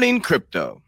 Morning Crypto.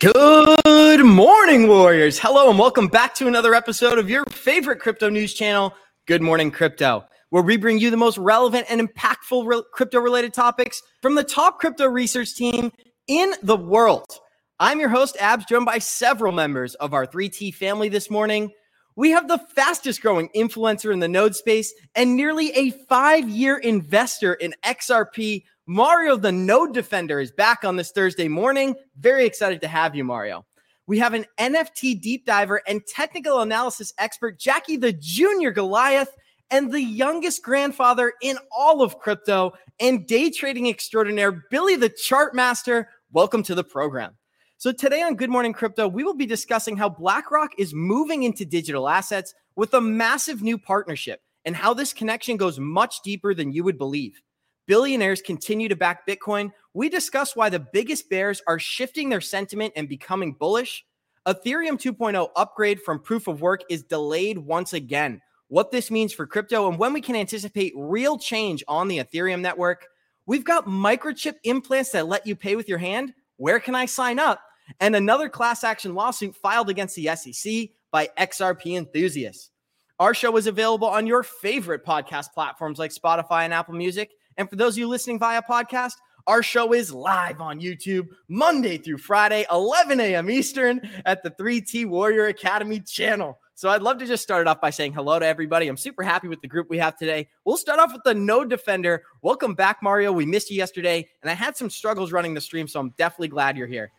Good morning, Warriors. Hello, and welcome back to another episode of your favorite crypto news channel, Good Morning Crypto, where we bring you the most relevant and impactful re- crypto related topics from the top crypto research team in the world. I'm your host, Abs, joined by several members of our 3T family this morning. We have the fastest growing influencer in the node space and nearly a five year investor in XRP. Mario, the node defender, is back on this Thursday morning. Very excited to have you, Mario. We have an NFT deep diver and technical analysis expert, Jackie the Junior Goliath, and the youngest grandfather in all of crypto and day trading extraordinaire, Billy the Chart Master. Welcome to the program. So, today on Good Morning Crypto, we will be discussing how BlackRock is moving into digital assets with a massive new partnership and how this connection goes much deeper than you would believe. Billionaires continue to back Bitcoin. We discuss why the biggest bears are shifting their sentiment and becoming bullish. Ethereum 2.0 upgrade from proof of work is delayed once again. What this means for crypto and when we can anticipate real change on the Ethereum network. We've got microchip implants that let you pay with your hand. Where can I sign up? and another class action lawsuit filed against the SEC by XRP enthusiasts. Our show is available on your favorite podcast platforms like Spotify and Apple Music. And for those of you listening via podcast, our show is live on YouTube Monday through Friday, 11 a.m. Eastern at the 3T Warrior Academy channel. So I'd love to just start it off by saying hello to everybody. I'm super happy with the group we have today. We'll start off with the node defender. Welcome back, Mario. We missed you yesterday, and I had some struggles running the stream, so I'm definitely glad you're here.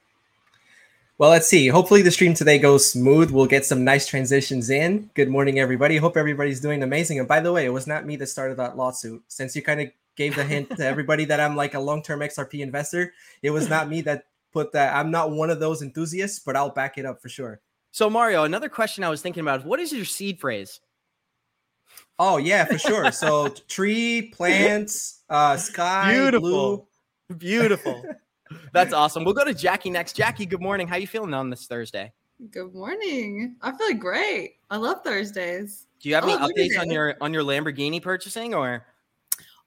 Well, let's see. Hopefully, the stream today goes smooth. We'll get some nice transitions in. Good morning, everybody. Hope everybody's doing amazing. And by the way, it was not me that started that lawsuit. Since you kind of gave the hint to everybody that I'm like a long term XRP investor, it was not me that put that. I'm not one of those enthusiasts, but I'll back it up for sure. So, Mario, another question I was thinking about is what is your seed phrase? Oh, yeah, for sure. So, tree, plants, uh, sky, beautiful, blue. beautiful. That's awesome. We'll go to Jackie next. Jackie, good morning. How are you feeling on this Thursday? Good morning. I feel great. I love Thursdays. Do you have any updates on your on your Lamborghini purchasing or?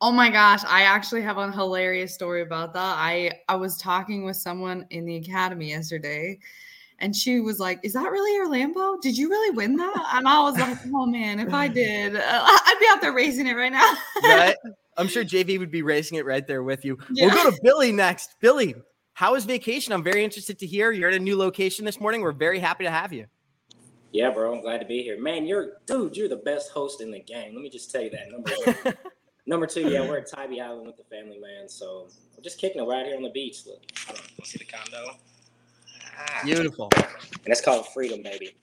Oh my gosh, I actually have a hilarious story about that. I I was talking with someone in the academy yesterday and she was like, "Is that really your Lambo? Did you really win that?" And I was like, "Oh man, if I did, uh, I'd be out there racing it right now." right? I'm sure JV would be racing it right there with you. Yeah. We'll go to Billy next. Billy, how is vacation? I'm very interested to hear. You're at a new location this morning. We're very happy to have you. Yeah, bro. I'm glad to be here. Man, you're dude, you're the best host in the game. Let me just tell you that. Number one. Number two, yeah, we're at Tybee Island with the family, man. So we're just kicking it right here on the beach. Look, see the condo. Ah. Beautiful. And it's called freedom, baby.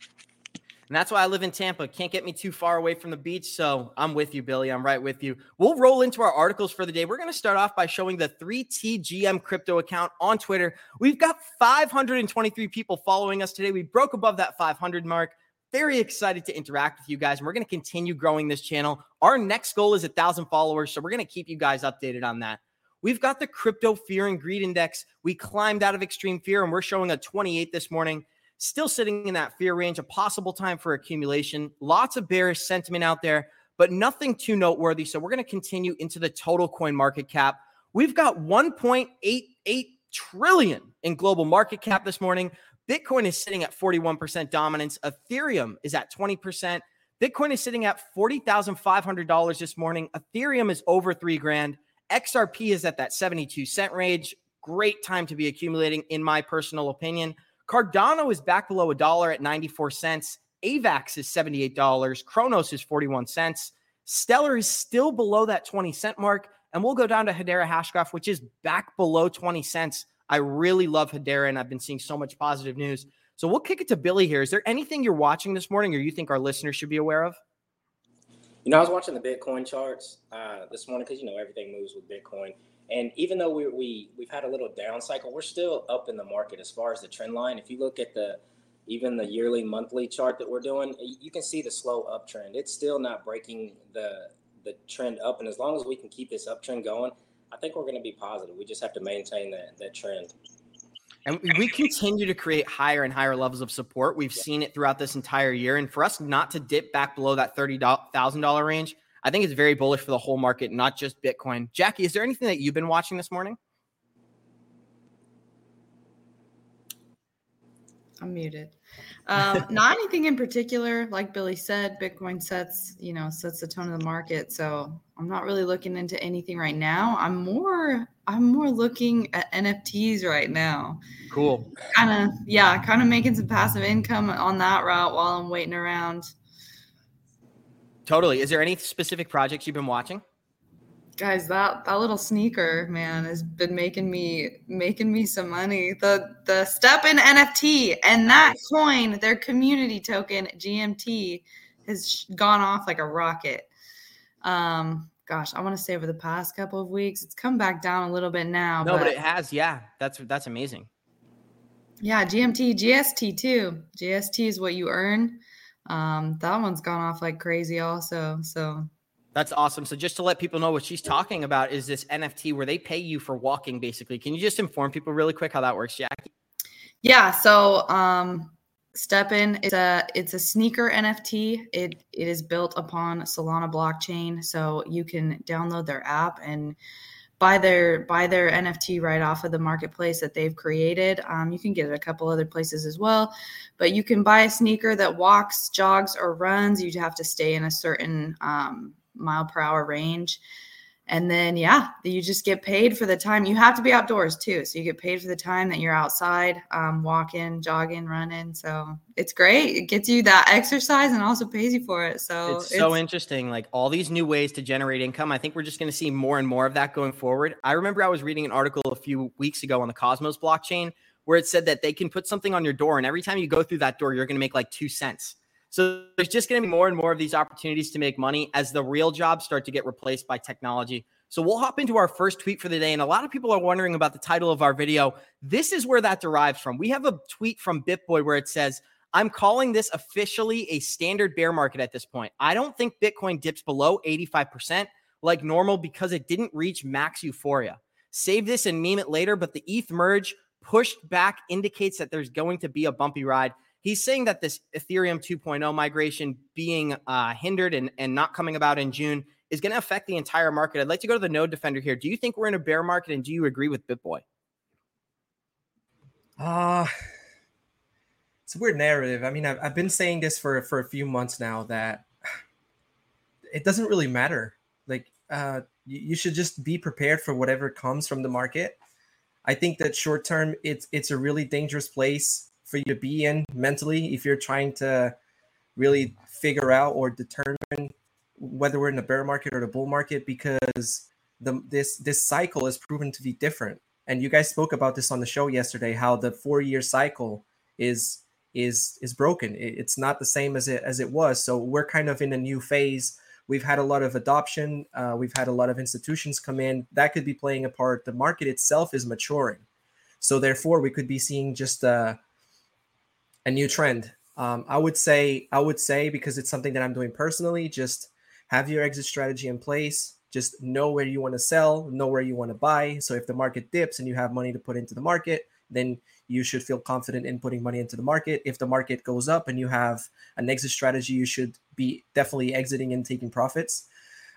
And that's why I live in Tampa. Can't get me too far away from the beach. So I'm with you, Billy. I'm right with you. We'll roll into our articles for the day. We're going to start off by showing the 3TGM crypto account on Twitter. We've got 523 people following us today. We broke above that 500 mark. Very excited to interact with you guys. And we're going to continue growing this channel. Our next goal is a thousand followers. So we're going to keep you guys updated on that. We've got the crypto fear and greed index. We climbed out of extreme fear and we're showing a 28 this morning still sitting in that fear range, a possible time for accumulation. Lots of bearish sentiment out there, but nothing too noteworthy. So we're going to continue into the total coin market cap. We've got 1.88 trillion in global market cap this morning. Bitcoin is sitting at 41% dominance. Ethereum is at 20%. Bitcoin is sitting at $40,500 this morning. Ethereum is over three grand. XRP is at that 72 cent range. Great time to be accumulating, in my personal opinion. Cardano is back below a dollar at 94 cents. AVAX is $78. Cronos is 41 cents. Stellar is still below that 20 cent mark. And we'll go down to Hedera Hashgraph, which is back below 20 cents. I really love Hedera, and I've been seeing so much positive news. So we'll kick it to Billy here. Is there anything you're watching this morning or you think our listeners should be aware of? You know, I was watching the Bitcoin charts uh, this morning because, you know, everything moves with Bitcoin. And even though we, we we've had a little down cycle, we're still up in the market as far as the trend line. If you look at the even the yearly monthly chart that we're doing, you can see the slow uptrend. It's still not breaking the the trend up, and as long as we can keep this uptrend going, I think we're going to be positive. We just have to maintain that that trend. And we continue to create higher and higher levels of support. We've yeah. seen it throughout this entire year. And for us not to dip back below that $30,000 range, I think it's very bullish for the whole market, not just Bitcoin. Jackie, is there anything that you've been watching this morning? I'm muted. Um, not anything in particular. Like Billy said, Bitcoin sets, you know, sets the tone of the market. So I'm not really looking into anything right now. I'm more, I'm more looking at NFTs right now. Cool. Kind of, yeah, kind of making some passive income on that route while I'm waiting around. Totally. Is there any specific projects you've been watching? Guys that that little sneaker man has been making me making me some money. The the STEPN nft and that coin their community token gmt has gone off like a rocket. Um gosh i want to say over the past couple of weeks. It's come back down a little bit now no but, but it has yeah. That's that's amazing. Yeah gmt gst too. Gst is what you earn. Um that one's gone off like crazy also so that's awesome. So just to let people know what she's talking about is this NFT where they pay you for walking basically. Can you just inform people really quick how that works, Jackie? Yeah, so um STEPN is a it's a sneaker NFT. It it is built upon Solana blockchain, so you can download their app and buy their buy their NFT right off of the marketplace that they've created. Um, you can get it a couple other places as well, but you can buy a sneaker that walks, jogs, or runs. You have to stay in a certain um, mile per hour range. And then, yeah, you just get paid for the time. You have to be outdoors too. So you get paid for the time that you're outside, um, walking, jogging, running. So it's great. It gets you that exercise and also pays you for it. So it's, it's so interesting. Like all these new ways to generate income. I think we're just going to see more and more of that going forward. I remember I was reading an article a few weeks ago on the Cosmos blockchain where it said that they can put something on your door. And every time you go through that door, you're going to make like two cents. So there's just going to be more and more of these opportunities to make money as the real jobs start to get replaced by technology. So we'll hop into our first tweet for the day. And a lot of people are wondering about the title of our video. This is where that derives from. We have a tweet from BitBoy where it says, I'm calling this officially a standard bear market at this point. I don't think Bitcoin dips below 85% like normal because it didn't reach max euphoria. Save this and meme it later, but the ETH merge pushed back indicates that there's going to be a bumpy ride he's saying that this Ethereum 2.0 migration being uh, hindered and, and not coming about in June is going to affect the entire market. I'd like to go to the node defender here. Do you think we're in a bear market and do you agree with BitBoy? Uh it's a weird narrative. I mean, I've, I've been saying this for for a few months now that it doesn't really matter. Like, uh, you, you should just be prepared for whatever comes from the market. I think that short term, it's it's a really dangerous place for you to be in mentally if you're trying to really figure out or determine whether we're in the bear market or the bull market because the this this cycle is proven to be different. And you guys spoke about this on the show yesterday how the four year cycle is is is broken. It's not the same as it as it was. So we're kind of in a new phase. We've had a lot of adoption. Uh, we've had a lot of institutions come in. That could be playing a part. The market itself is maturing. So therefore we could be seeing just a a new trend. Um, I would say, I would say because it's something that I'm doing personally, just have your exit strategy in place. Just know where you want to sell, know where you want to buy. So if the market dips and you have money to put into the market, then you should feel confident in putting money into the market. If the market goes up and you have an exit strategy, you should be definitely exiting and taking profits.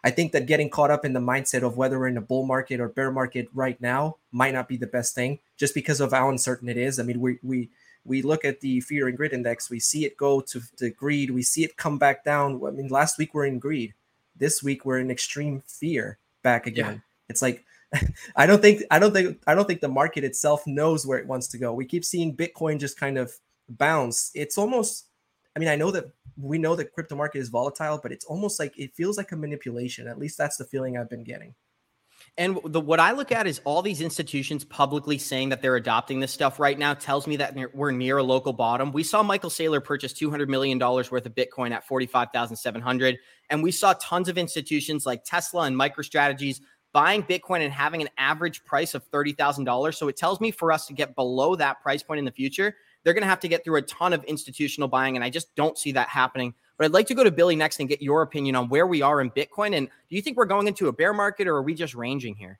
I think that getting caught up in the mindset of whether we're in a bull market or bear market right now might not be the best thing, just because of how uncertain it is. I mean, we we we look at the fear and greed index, we see it go to the greed, we see it come back down. I mean, last week we're in greed. This week we're in extreme fear back again. Yeah. It's like I don't think I don't think I don't think the market itself knows where it wants to go. We keep seeing Bitcoin just kind of bounce. It's almost I mean, I know that we know that crypto market is volatile, but it's almost like it feels like a manipulation. At least that's the feeling I've been getting. And the, what I look at is all these institutions publicly saying that they're adopting this stuff right now tells me that we're near a local bottom. We saw Michael Saylor purchase $200 million worth of Bitcoin at 45,700. And we saw tons of institutions like Tesla and MicroStrategies buying Bitcoin and having an average price of $30,000. So it tells me for us to get below that price point in the future, they're going to have to get through a ton of institutional buying. And I just don't see that happening. But I'd like to go to Billy next and get your opinion on where we are in Bitcoin. And do you think we're going into a bear market or are we just ranging here?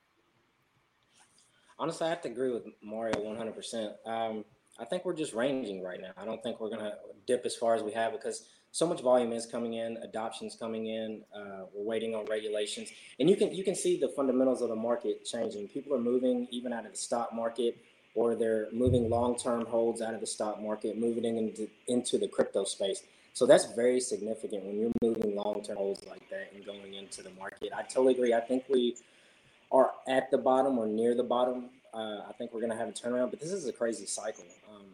Honestly, I have to agree with Mario 100%. Um, I think we're just ranging right now. I don't think we're going to dip as far as we have because so much volume is coming in, adoptions coming in. Uh, we're waiting on regulations, and you can you can see the fundamentals of the market changing. People are moving even out of the stock market or they're moving long-term holds out of the stock market, moving into into the crypto space. So that's very significant when you're moving long-term holds like that and going into the market. I totally agree. I think we are at the bottom or near the bottom. Uh, I think we're going to have a turnaround, but this is a crazy cycle. Um,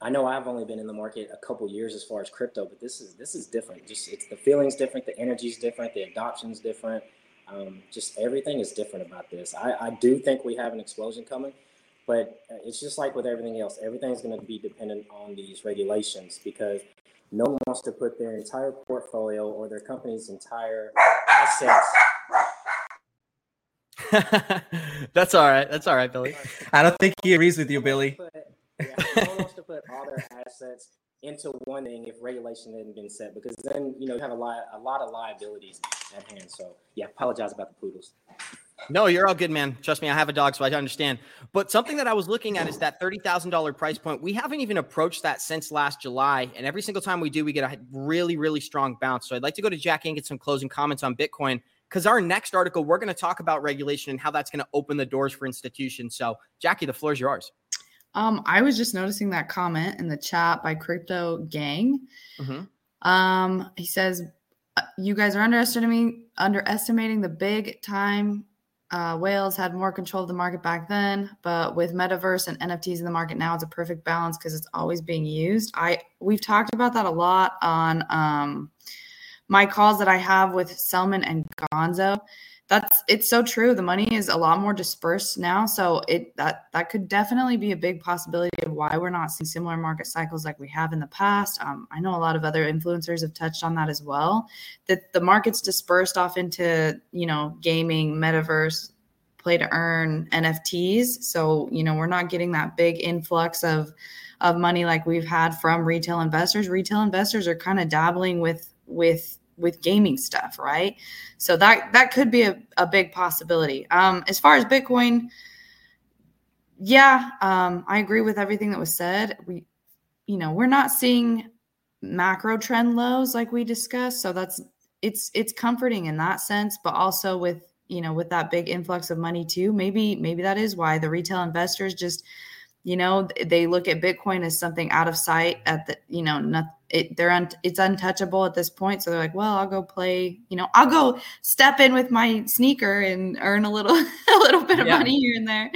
I know I've only been in the market a couple years as far as crypto, but this is this is different. Just it's the feelings different, the energy's different, the adoption's different. Um, just everything is different about this. I, I do think we have an explosion coming, but uh, it's just like with everything else. Everything's going to be dependent on these regulations because no one wants to put their entire portfolio or their company's entire assets. That's all right. That's all right, Billy. I don't think he agrees with you, Billy. Put, yeah, no one wants to put all their assets into one thing if regulation hadn't been set because then you know you have a lot a lot of liabilities at hand. So yeah, apologize about the poodles. No, you're all good, man. Trust me, I have a dog, so I understand. But something that I was looking at is that thirty thousand dollar price point. We haven't even approached that since last July, and every single time we do, we get a really, really strong bounce. So I'd like to go to Jackie and get some closing comments on Bitcoin because our next article we're going to talk about regulation and how that's going to open the doors for institutions. So Jackie, the floor is yours. Um, I was just noticing that comment in the chat by Crypto Gang. Mm-hmm. Um, he says, uh, "You guys are underestimating underestimating the big time. Uh, whales had more control of the market back then, but with metaverse and NFTs in the market now, it's a perfect balance because it's always being used. I we've talked about that a lot on um, my calls that I have with Selman and Gonzo." That's it's so true. The money is a lot more dispersed now. So it that that could definitely be a big possibility of why we're not seeing similar market cycles like we have in the past. Um, i know a lot of other influencers have touched on that as well that the market's dispersed off into you know gaming metaverse play to earn nfts so you know we're not getting that big influx of of money like we've had from retail investors. Retail investors are kind of dabbling with with with gaming stuff, right? So that that could be a, a big possibility. Um, as far as Bitcoin, yeah, um, I agree with everything that was said. We, you know, we're not seeing macro trend lows like we discussed, so that's it's it's comforting in that sense, but also with you know with that big influx of money too. Maybe maybe that is why the retail investors just you know they look at bitcoin as something out of sight at the you know not, it, they're un, it's untouchable at this point. So they're like well i'll go play you know i'll go step in with my sneaker and earn a little a little bit of yeah. money here and there.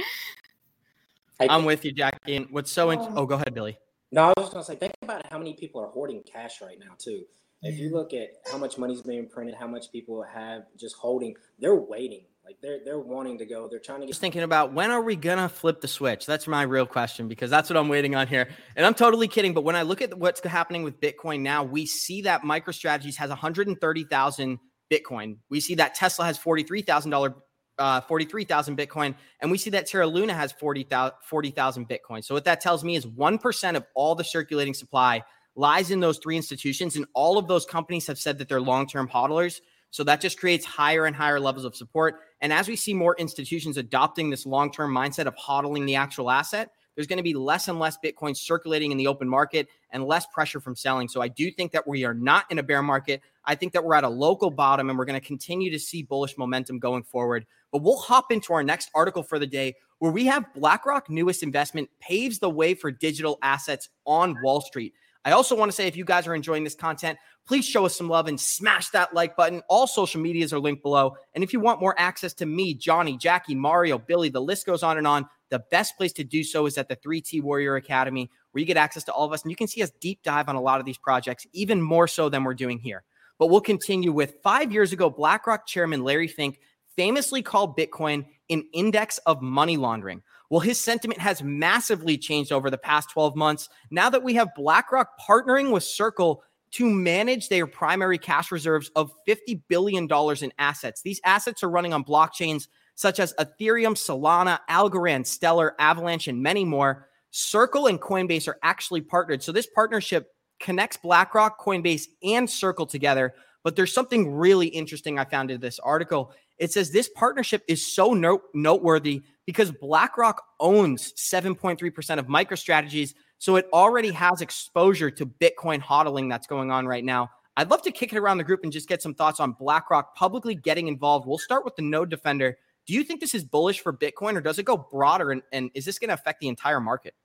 I'm with you jackie. And what's so int- um, oh go ahead billy. No i was just gonna say think about how many people are hoarding cash right now too. If you look at how much money's being printed how much people have just holding they're waiting like they're they're wanting to go. They're trying to get. Just thinking about when are we gonna flip the switch? That's my real question because that's what I'm waiting on here. And I'm totally kidding, but when I look at what's happening with Bitcoin now, we see that MicroStrategies has 130,000 Bitcoin. We see that Tesla has 43,000 dollar. Uh, 43,000 Bitcoin, and we see that Terra Luna has 40,000 40, Bitcoin. So, what that tells me is 1% of all the circulating supply lies in those three institutions, and all of those companies have said that they're long term hodlers. So, that just creates higher and higher levels of support. And as we see more institutions adopting this long term mindset of hodling the actual asset, there's going to be less and less Bitcoin circulating in the open market and less pressure from selling. So I do think that we are not in a bear market. I think that we're at a local bottom and we're going to continue to see bullish momentum going forward. But we'll hop into our next article for the day where we have BlackRock newest investment paves the way for digital assets on Wall Street. I also want to say if you guys are enjoying this content, please show us some love and smash that like button. All social medias are linked below. And if you want more access to me, Johnny, Jackie, Mario, Billy, the list goes on and on. The best place to do so is at the 3T Warrior Academy, where you get access to all of us and you can see us deep dive on a lot of these projects, even more so than we're doing here. But we'll continue with five years ago, BlackRock chairman Larry Fink famously called Bitcoin an index of money laundering. Well, his sentiment has massively changed over the past 12 months. Now that we have BlackRock partnering with Circle to manage their primary cash reserves of $50 billion in assets. These assets are running on blockchains such as Ethereum, Solana, Algorand, Stellar, Avalanche, and many more. Circle and Coinbase are actually partnered. So this partnership connects BlackRock, Coinbase, and Circle together. But there's something really interesting I found in this article. It says this partnership is so note- noteworthy because BlackRock owns 7.3% of MicroStrategies, so it already has exposure to Bitcoin hodling that's going on right now. I'd love to kick it around the group and just get some thoughts on BlackRock publicly getting involved. We'll start with the node defender. Do you think this is bullish for Bitcoin or does it go broader? And, and is this going to affect the entire market?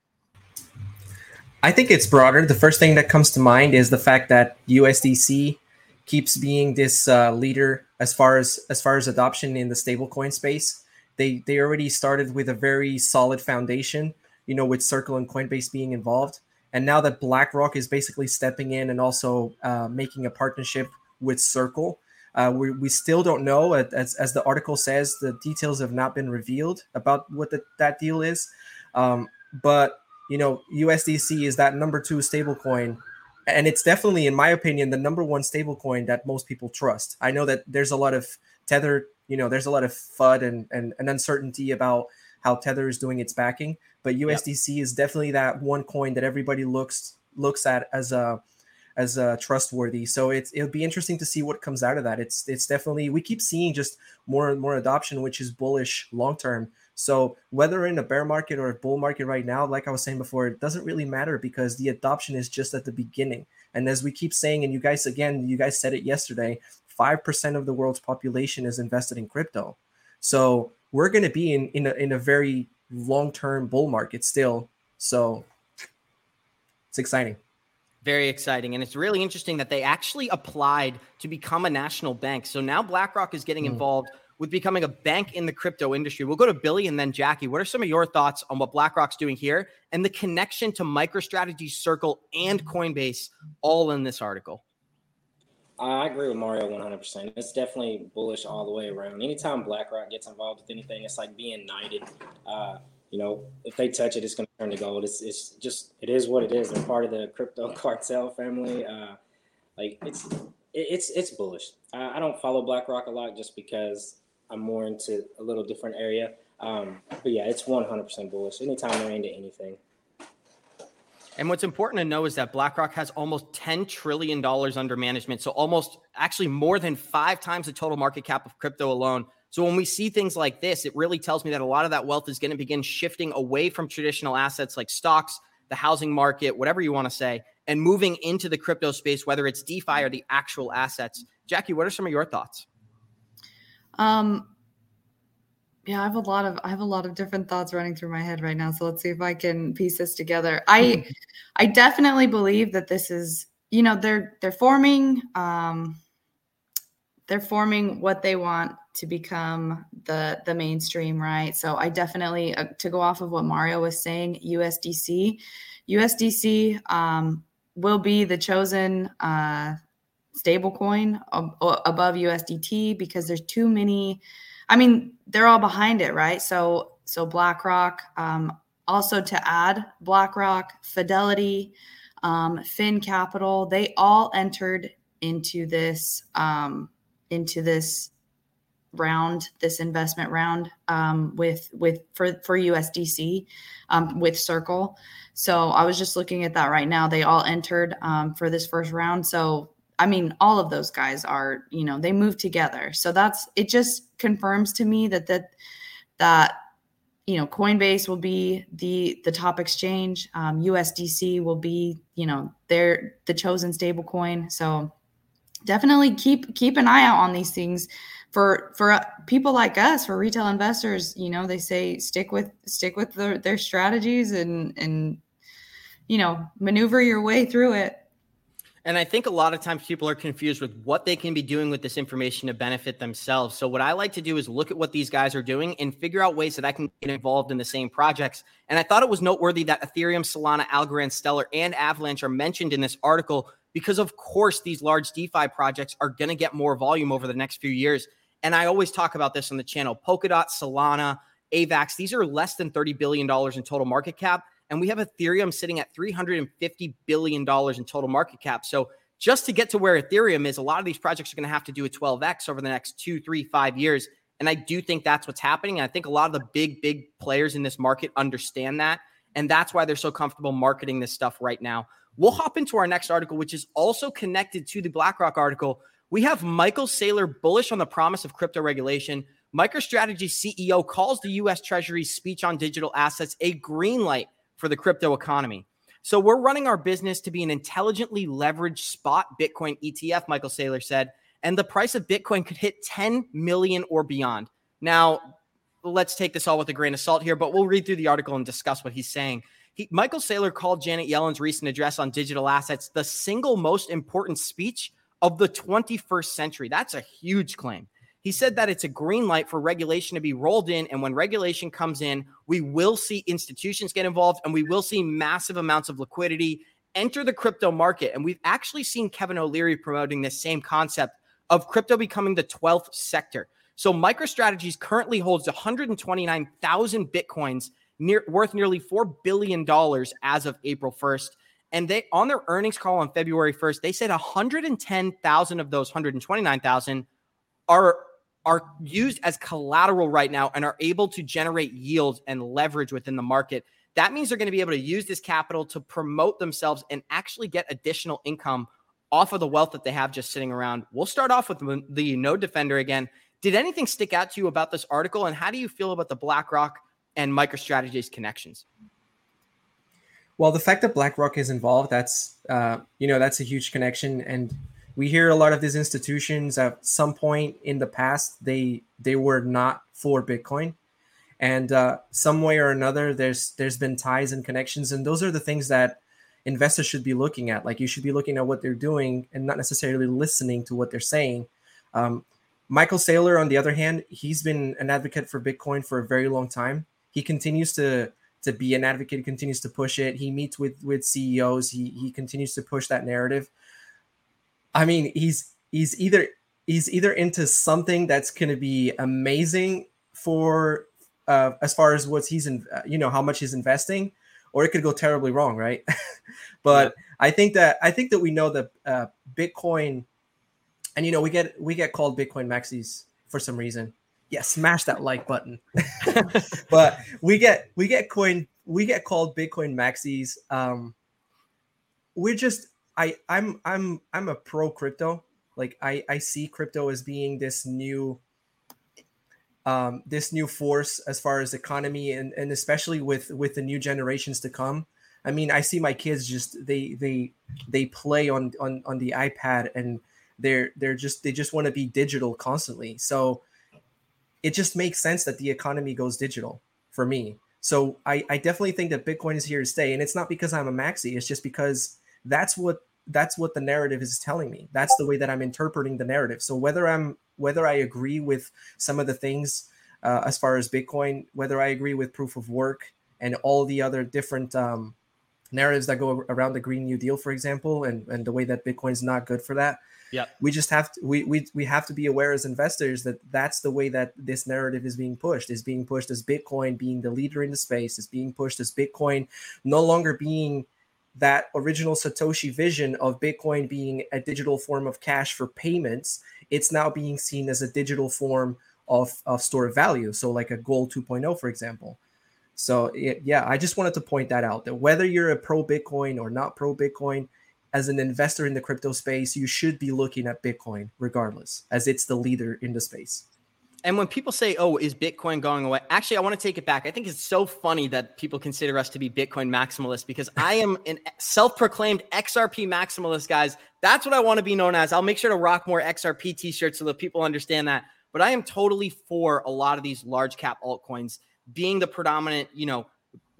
I think it's broader. The first thing that comes to mind is the fact that USDC keeps being this uh, leader as far as as far as adoption in the stablecoin space. They they already started with a very solid foundation, you know, with Circle and Coinbase being involved, and now that BlackRock is basically stepping in and also uh, making a partnership with Circle, uh, we, we still don't know. As, as the article says, the details have not been revealed about what the, that deal is. Um, but you know, USDC is that number two stablecoin, and it's definitely, in my opinion, the number one stablecoin that most people trust. I know that there's a lot of tether, you know, there's a lot of FUD and and, and uncertainty about how Tether is doing its backing, but USDC yep. is definitely that one coin that everybody looks looks at as a as uh, trustworthy. So it's it'll be interesting to see what comes out of that. It's it's definitely we keep seeing just more and more adoption, which is bullish long term. So whether in a bear market or a bull market right now, like I was saying before, it doesn't really matter because the adoption is just at the beginning. And as we keep saying, and you guys again, you guys said it yesterday, five percent of the world's population is invested in crypto. So we're going to be in in a, in a very long term bull market still. So it's exciting. Very exciting. And it's really interesting that they actually applied to become a national bank. So now BlackRock is getting mm. involved with becoming a bank in the crypto industry. We'll go to Billy and then Jackie. What are some of your thoughts on what BlackRock's doing here and the connection to MicroStrategy, Circle, and Coinbase all in this article? I agree with Mario 100%. It's definitely bullish all the way around. Anytime BlackRock gets involved with anything, it's like being knighted. Uh, you know, if they touch it, it's going to turn to gold. It's, it's just, it is what it is. They're part of the crypto cartel family. Uh, like it's, it's, it's bullish. I, I don't follow BlackRock a lot just because I'm more into a little different area. Um, but yeah, it's 100% bullish. Anytime they're into anything. And what's important to know is that BlackRock has almost $10 trillion under management. So almost actually more than five times the total market cap of crypto alone. So when we see things like this, it really tells me that a lot of that wealth is going to begin shifting away from traditional assets like stocks, the housing market, whatever you want to say, and moving into the crypto space, whether it's DeFi or the actual assets. Jackie, what are some of your thoughts? Um, yeah, I have a lot of I have a lot of different thoughts running through my head right now. So let's see if I can piece this together. I I definitely believe that this is, you know, they're they're forming um they're forming what they want to become the the mainstream, right? So I definitely uh, to go off of what Mario was saying, USDC, USDC um, will be the chosen uh, stablecoin ab- above USDT because there's too many. I mean, they're all behind it, right? So so BlackRock, um, also to add BlackRock, Fidelity, um, Fin Capital, they all entered into this. Um, into this round, this investment round um, with with for for USDC um, with Circle. So I was just looking at that right now. They all entered um, for this first round. So I mean, all of those guys are you know they move together. So that's it. Just confirms to me that that that you know Coinbase will be the the top exchange. um, USDC will be you know they're the chosen stable coin. So definitely keep keep an eye out on these things for for uh, people like us for retail investors you know they say stick with stick with the, their strategies and and you know maneuver your way through it and I think a lot of times people are confused with what they can be doing with this information to benefit themselves. So, what I like to do is look at what these guys are doing and figure out ways that I can get involved in the same projects. And I thought it was noteworthy that Ethereum, Solana, Algorand, Stellar, and Avalanche are mentioned in this article because of course these large DeFi projects are going to get more volume over the next few years. And I always talk about this on the channel. Polkadot, Solana, AVAX, these are less than $30 billion in total market cap. And we have Ethereum sitting at $350 billion in total market cap. So just to get to where Ethereum is, a lot of these projects are going to have to do a 12x over the next two, three, five years. And I do think that's what's happening. And I think a lot of the big, big players in this market understand that. And that's why they're so comfortable marketing this stuff right now. We'll hop into our next article, which is also connected to the BlackRock article. We have Michael Saylor bullish on the promise of crypto regulation. MicroStrategy CEO calls the US Treasury's speech on digital assets a green light for the crypto economy. So we're running our business to be an intelligently leveraged spot Bitcoin ETF, Michael Saylor said, and the price of Bitcoin could hit 10 million or beyond. Now, let's take this all with a grain of salt here, but we'll read through the article and discuss what he's saying. He, Michael Saylor called Janet Yellen's recent address on digital assets the single most important speech of the 21st century. That's a huge claim. He said that it's a green light for regulation to be rolled in. And when regulation comes in, we will see institutions get involved and we will see massive amounts of liquidity enter the crypto market. And we've actually seen Kevin O'Leary promoting this same concept of crypto becoming the 12th sector. So MicroStrategies currently holds 129,000 Bitcoins near, worth nearly $4 billion as of April 1st. And they on their earnings call on February 1st, they said 110,000 of those 129,000 are are used as collateral right now and are able to generate yield and leverage within the market. That means they're going to be able to use this capital to promote themselves and actually get additional income off of the wealth that they have just sitting around. We'll start off with the node defender again. Did anything stick out to you about this article and how do you feel about the BlackRock and MicroStrategies connections? Well, the fact that BlackRock is involved, that's uh, you know that's a huge connection, and we hear a lot of these institutions at some point in the past they they were not for Bitcoin, and uh, some way or another there's there's been ties and connections, and those are the things that investors should be looking at. Like you should be looking at what they're doing and not necessarily listening to what they're saying. Um, Michael Saylor, on the other hand, he's been an advocate for Bitcoin for a very long time. He continues to to be an advocate, continues to push it. He meets with with CEOs. He he continues to push that narrative. I mean, he's he's either he's either into something that's going to be amazing for uh, as far as what he's in, uh, you know, how much he's investing, or it could go terribly wrong, right? but yeah. I think that I think that we know that uh, Bitcoin, and you know, we get we get called Bitcoin maxis for some reason yeah, smash that like button. but we get we get coin we get called Bitcoin maxis. Um, we're just I I'm I'm I'm a pro crypto. Like I I see crypto as being this new um this new force as far as economy and and especially with with the new generations to come. I mean, I see my kids just they they they play on on on the iPad and they're they're just they just want to be digital constantly. So it just makes sense that the economy goes digital for me. So I, I definitely think that Bitcoin is here to stay. And it's not because I'm a maxi, it's just because that's what that's what the narrative is telling me. That's the way that I'm interpreting the narrative. So whether I'm whether I agree with some of the things uh, as far as Bitcoin, whether I agree with proof of work and all the other different um, narratives that go around the Green New Deal, for example, and, and the way that bitcoin's not good for that. Yeah. We just have to we, we we have to be aware as investors that that's the way that this narrative is being pushed. Is being pushed as Bitcoin being the leader in the space. Is being pushed as Bitcoin no longer being that original Satoshi vision of Bitcoin being a digital form of cash for payments. It's now being seen as a digital form of, of stored value. So like a gold 2.0, for example. So yeah, I just wanted to point that out that whether you're a pro Bitcoin or not pro Bitcoin, as an investor in the crypto space, you should be looking at Bitcoin regardless, as it's the leader in the space. And when people say, "Oh, is Bitcoin going away?" Actually, I want to take it back. I think it's so funny that people consider us to be Bitcoin maximalists because I am a self-proclaimed XRP maximalist, guys. That's what I want to be known as. I'll make sure to rock more XRP t-shirts so that people understand that. But I am totally for a lot of these large cap altcoins being the predominant, you know,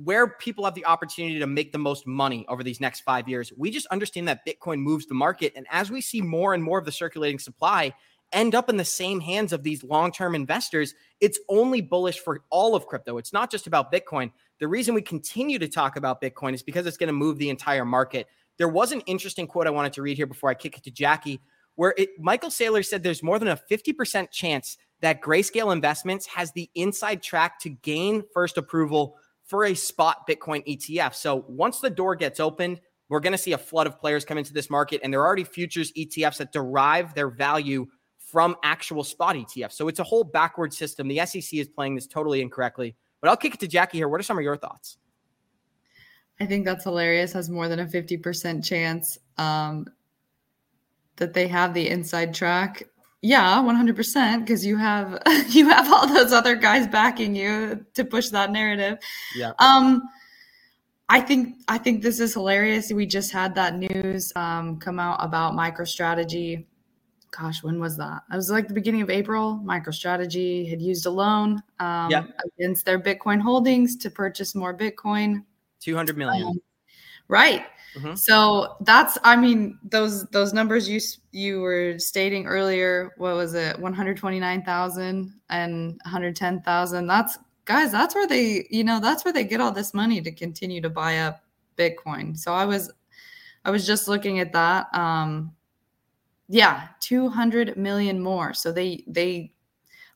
where people have the opportunity to make the most money over these next five years. We just understand that Bitcoin moves the market. And as we see more and more of the circulating supply end up in the same hands of these long term investors, it's only bullish for all of crypto. It's not just about Bitcoin. The reason we continue to talk about Bitcoin is because it's going to move the entire market. There was an interesting quote I wanted to read here before I kick it to Jackie, where it, Michael Saylor said there's more than a 50% chance that Grayscale Investments has the inside track to gain first approval for a spot Bitcoin ETF. So once the door gets opened, we're going to see a flood of players come into this market, and there are already futures ETFs that derive their value from actual spot ETFs. So it's a whole backward system. The SEC is playing this totally incorrectly. But I'll kick it to Jackie here. What are some of your thoughts? I think that's hilarious. Has more than a 50% chance um, that they have the inside track. Yeah, 100% because you have you have all those other guys backing you to push that narrative. Yeah. Um I think I think this is hilarious. We just had that news um, come out about MicroStrategy gosh, when was that? It was like the beginning of April. MicroStrategy had used a loan um, Yeah. against their Bitcoin holdings to purchase more Bitcoin. 200 million. Um, right. Mhm. So that's, I mean, those those numbers you you were stating earlier. What was it? One hundred twenty nine thousand and one hundred ten thousand. That's guys. That's where they, you know, that's where they get all this money to continue to buy up Bitcoin. So I was, I was just looking at that. Um, yeah, two hundred million more. So they they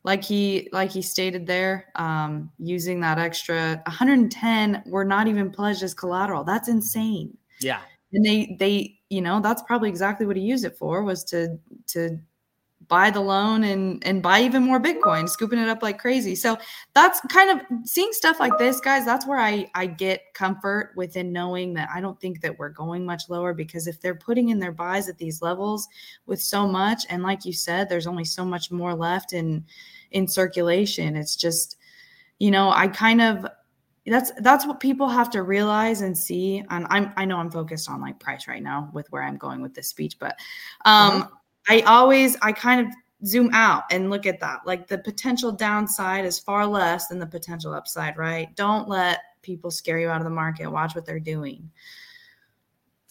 like he like he stated there um using that extra 110 were not even pledged as collateral that's insane Yeah. and they they you know that's probably exactly what he used it for was to to buy the loan and and buy even more bitcoin scooping it up like crazy. So that's kind of seeing stuff like this guys that's where i i get comfort within knowing that i don't think that we're going much lower because if they're putting in their buys at these levels with so much and like you said there's only so much more left in in circulation. It's just you know i kind of that's that's what people have to realize and see. And i'm i know i'm focused on like price right now with where i'm going with this speech but um i always i kind of zoom out and look at that like the potential downside is far less than the potential upside right don't let people scare you out of the market watch what they're doing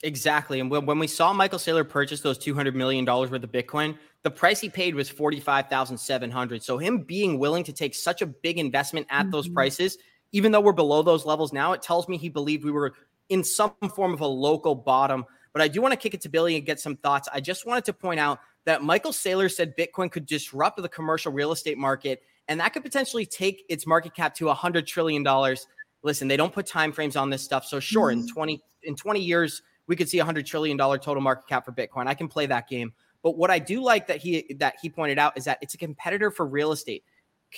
Exactly. And when, we saw Michael Saylor purchase those $200 million worth of Bitcoin, the price he paid was 45,700. So him being willing to take such a big investment at those Mhm. prices, even though we're below those levels now, it tells me he believed we were in some form of a local bottom. But I do want to kick it to Billy and get some thoughts. I just wanted to point out that Michael Saylor said Bitcoin could disrupt the commercial real estate market, and that could potentially take its market cap to $100 trillion. Listen, they don't put time frames on this stuff. So sure, in mm. 20 in 20 years, we could see a hundred trillion dollar total market cap for Bitcoin. I can play that game. But what I do like that he that he pointed out is that it's a competitor for real estate.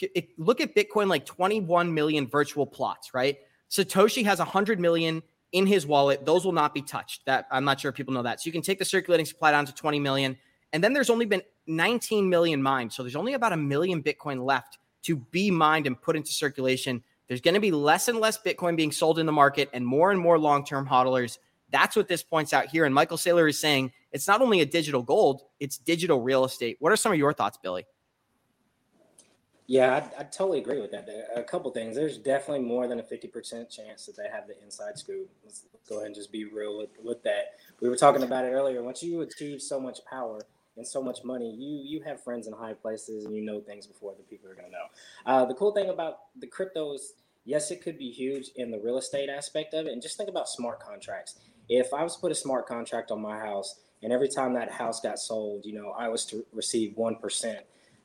It- look at Bitcoin like 21 million virtual plots, right? Satoshi has 100 million in his wallet. Those will not be touched. That I'm not sure people know that. So you can take the circulating supply down to 20 million, and then there's only been 19 million mined. So there's only about a million Bitcoin left to be mined and put into circulation. There's going to be less and less Bitcoin being sold in the market, and more and more long-term hodlers. That's what this points out here. And Michael Saylor is saying it's not only a digital gold, it's digital real estate. What are some of your thoughts, Billy? Yeah, I, I totally agree with that. A couple things. There's definitely more than a 50% chance that they have the inside scoop. Let's go ahead and just be real with, with that. We were talking about it earlier. Once you achieve so much power and so much money, you you have friends in high places and you know things before the people are going to know. Uh, the cool thing about the cryptos, yes, it could be huge in the real estate aspect of it. And just think about smart contracts. If I was to put a smart contract on my house and every time that house got sold, you know, I was to receive 1%.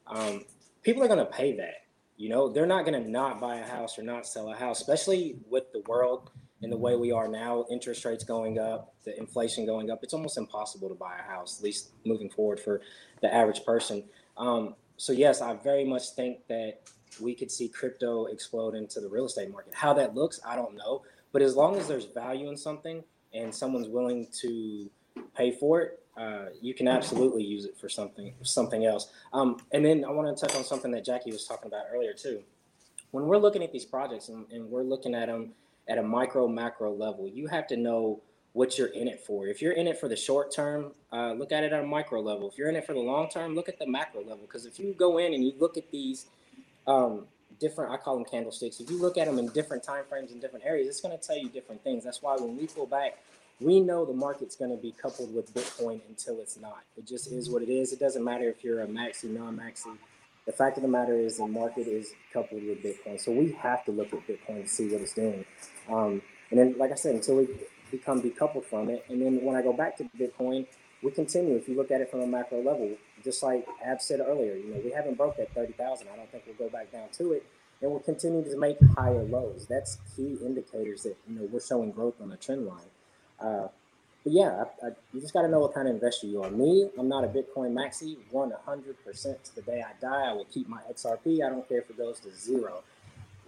Um, people are going to pay that. You know, they're not going to not buy a house or not sell a house, especially with the world and the way we are now, interest rates going up, the inflation going up. It's almost impossible to buy a house, at least moving forward for the average person. Um, so, yes, I very much think that we could see crypto explode into the real estate market. How that looks, I don't know. But as long as there's value in something and someone's willing to pay for it, uh, you can absolutely use it for something something else. Um, and then I want to touch on something that Jackie was talking about earlier too. When we're looking at these projects and, and we're looking at them at a micro macro level, you have to know what you're in it for. If you're in it for the short term, uh, look at it at a micro level. If you're in it for the long term, look at the macro level. Because if you go in and you look at these um, different, I call them candlesticks. If you look at them in different time frames in different areas, it's going to tell you different things. That's why when we pull back, we know the market's going to be coupled with Bitcoin until it's not. It just is what it is. It doesn't matter if you're a maxi, non-maxi. The fact of the matter is the market is coupled with Bitcoin. So we have to look at Bitcoin to see what it's doing. Um, and then, like I said, until we become decoupled from it, and then when I go back to Bitcoin, we continue. If you look at it from a macro level, just like Ab said earlier, you know, we haven't broke that 30,000. I don't think we'll go back down to it. And we'll continue to make higher lows. That's key indicators that, you know, we're showing growth on a trend line. Uh, but yeah, I, I, you just got to know what kind of investor you are. Me, I'm not a Bitcoin maxi. 100% to the day I die, I will keep my XRP. I don't care if it goes to zero.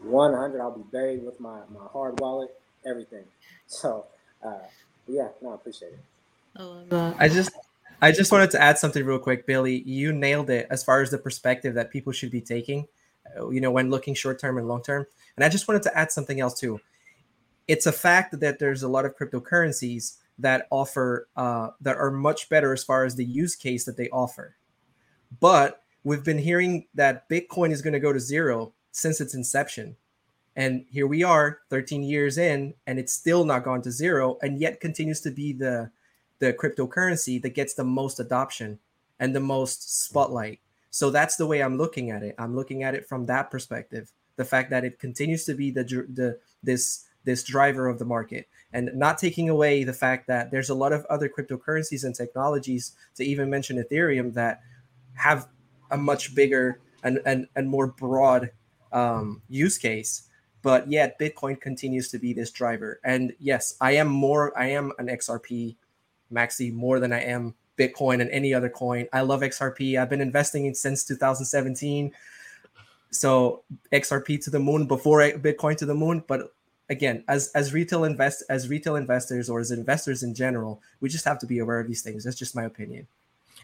100, I'll be buried with my, my hard wallet, everything. So, uh, yeah, no, I appreciate it. I love that. I just I just wanted to add something real quick, Billy. You nailed it as far as the perspective that people should be taking, uh, you know, when looking short term and long term. And I just wanted to add something else too. It's a fact that there's a lot of cryptocurrencies that offer uh, that are much better as far as the use case that they offer. but we've been hearing that Bitcoin is going to go to zero since its inception. And here we are 13 years in, and it's still not gone to zero, and yet continues to be the, the cryptocurrency that gets the most adoption and the most spotlight. So that's the way I'm looking at it. I'm looking at it from that perspective. The fact that it continues to be the the this this driver of the market and not taking away the fact that there's a lot of other cryptocurrencies and technologies to even mention ethereum that have a much bigger and and, and more broad um, use case. But yet bitcoin continues to be this driver. And yes i am more i am an xrp maxi more than i am bitcoin and any other coin. I love xrp i've been investing in since 2017 so xrp to the moon before bitcoin to the moon but again as as retail invest as retail investors or as investors in general we just have to be aware of these things. That's just my opinion.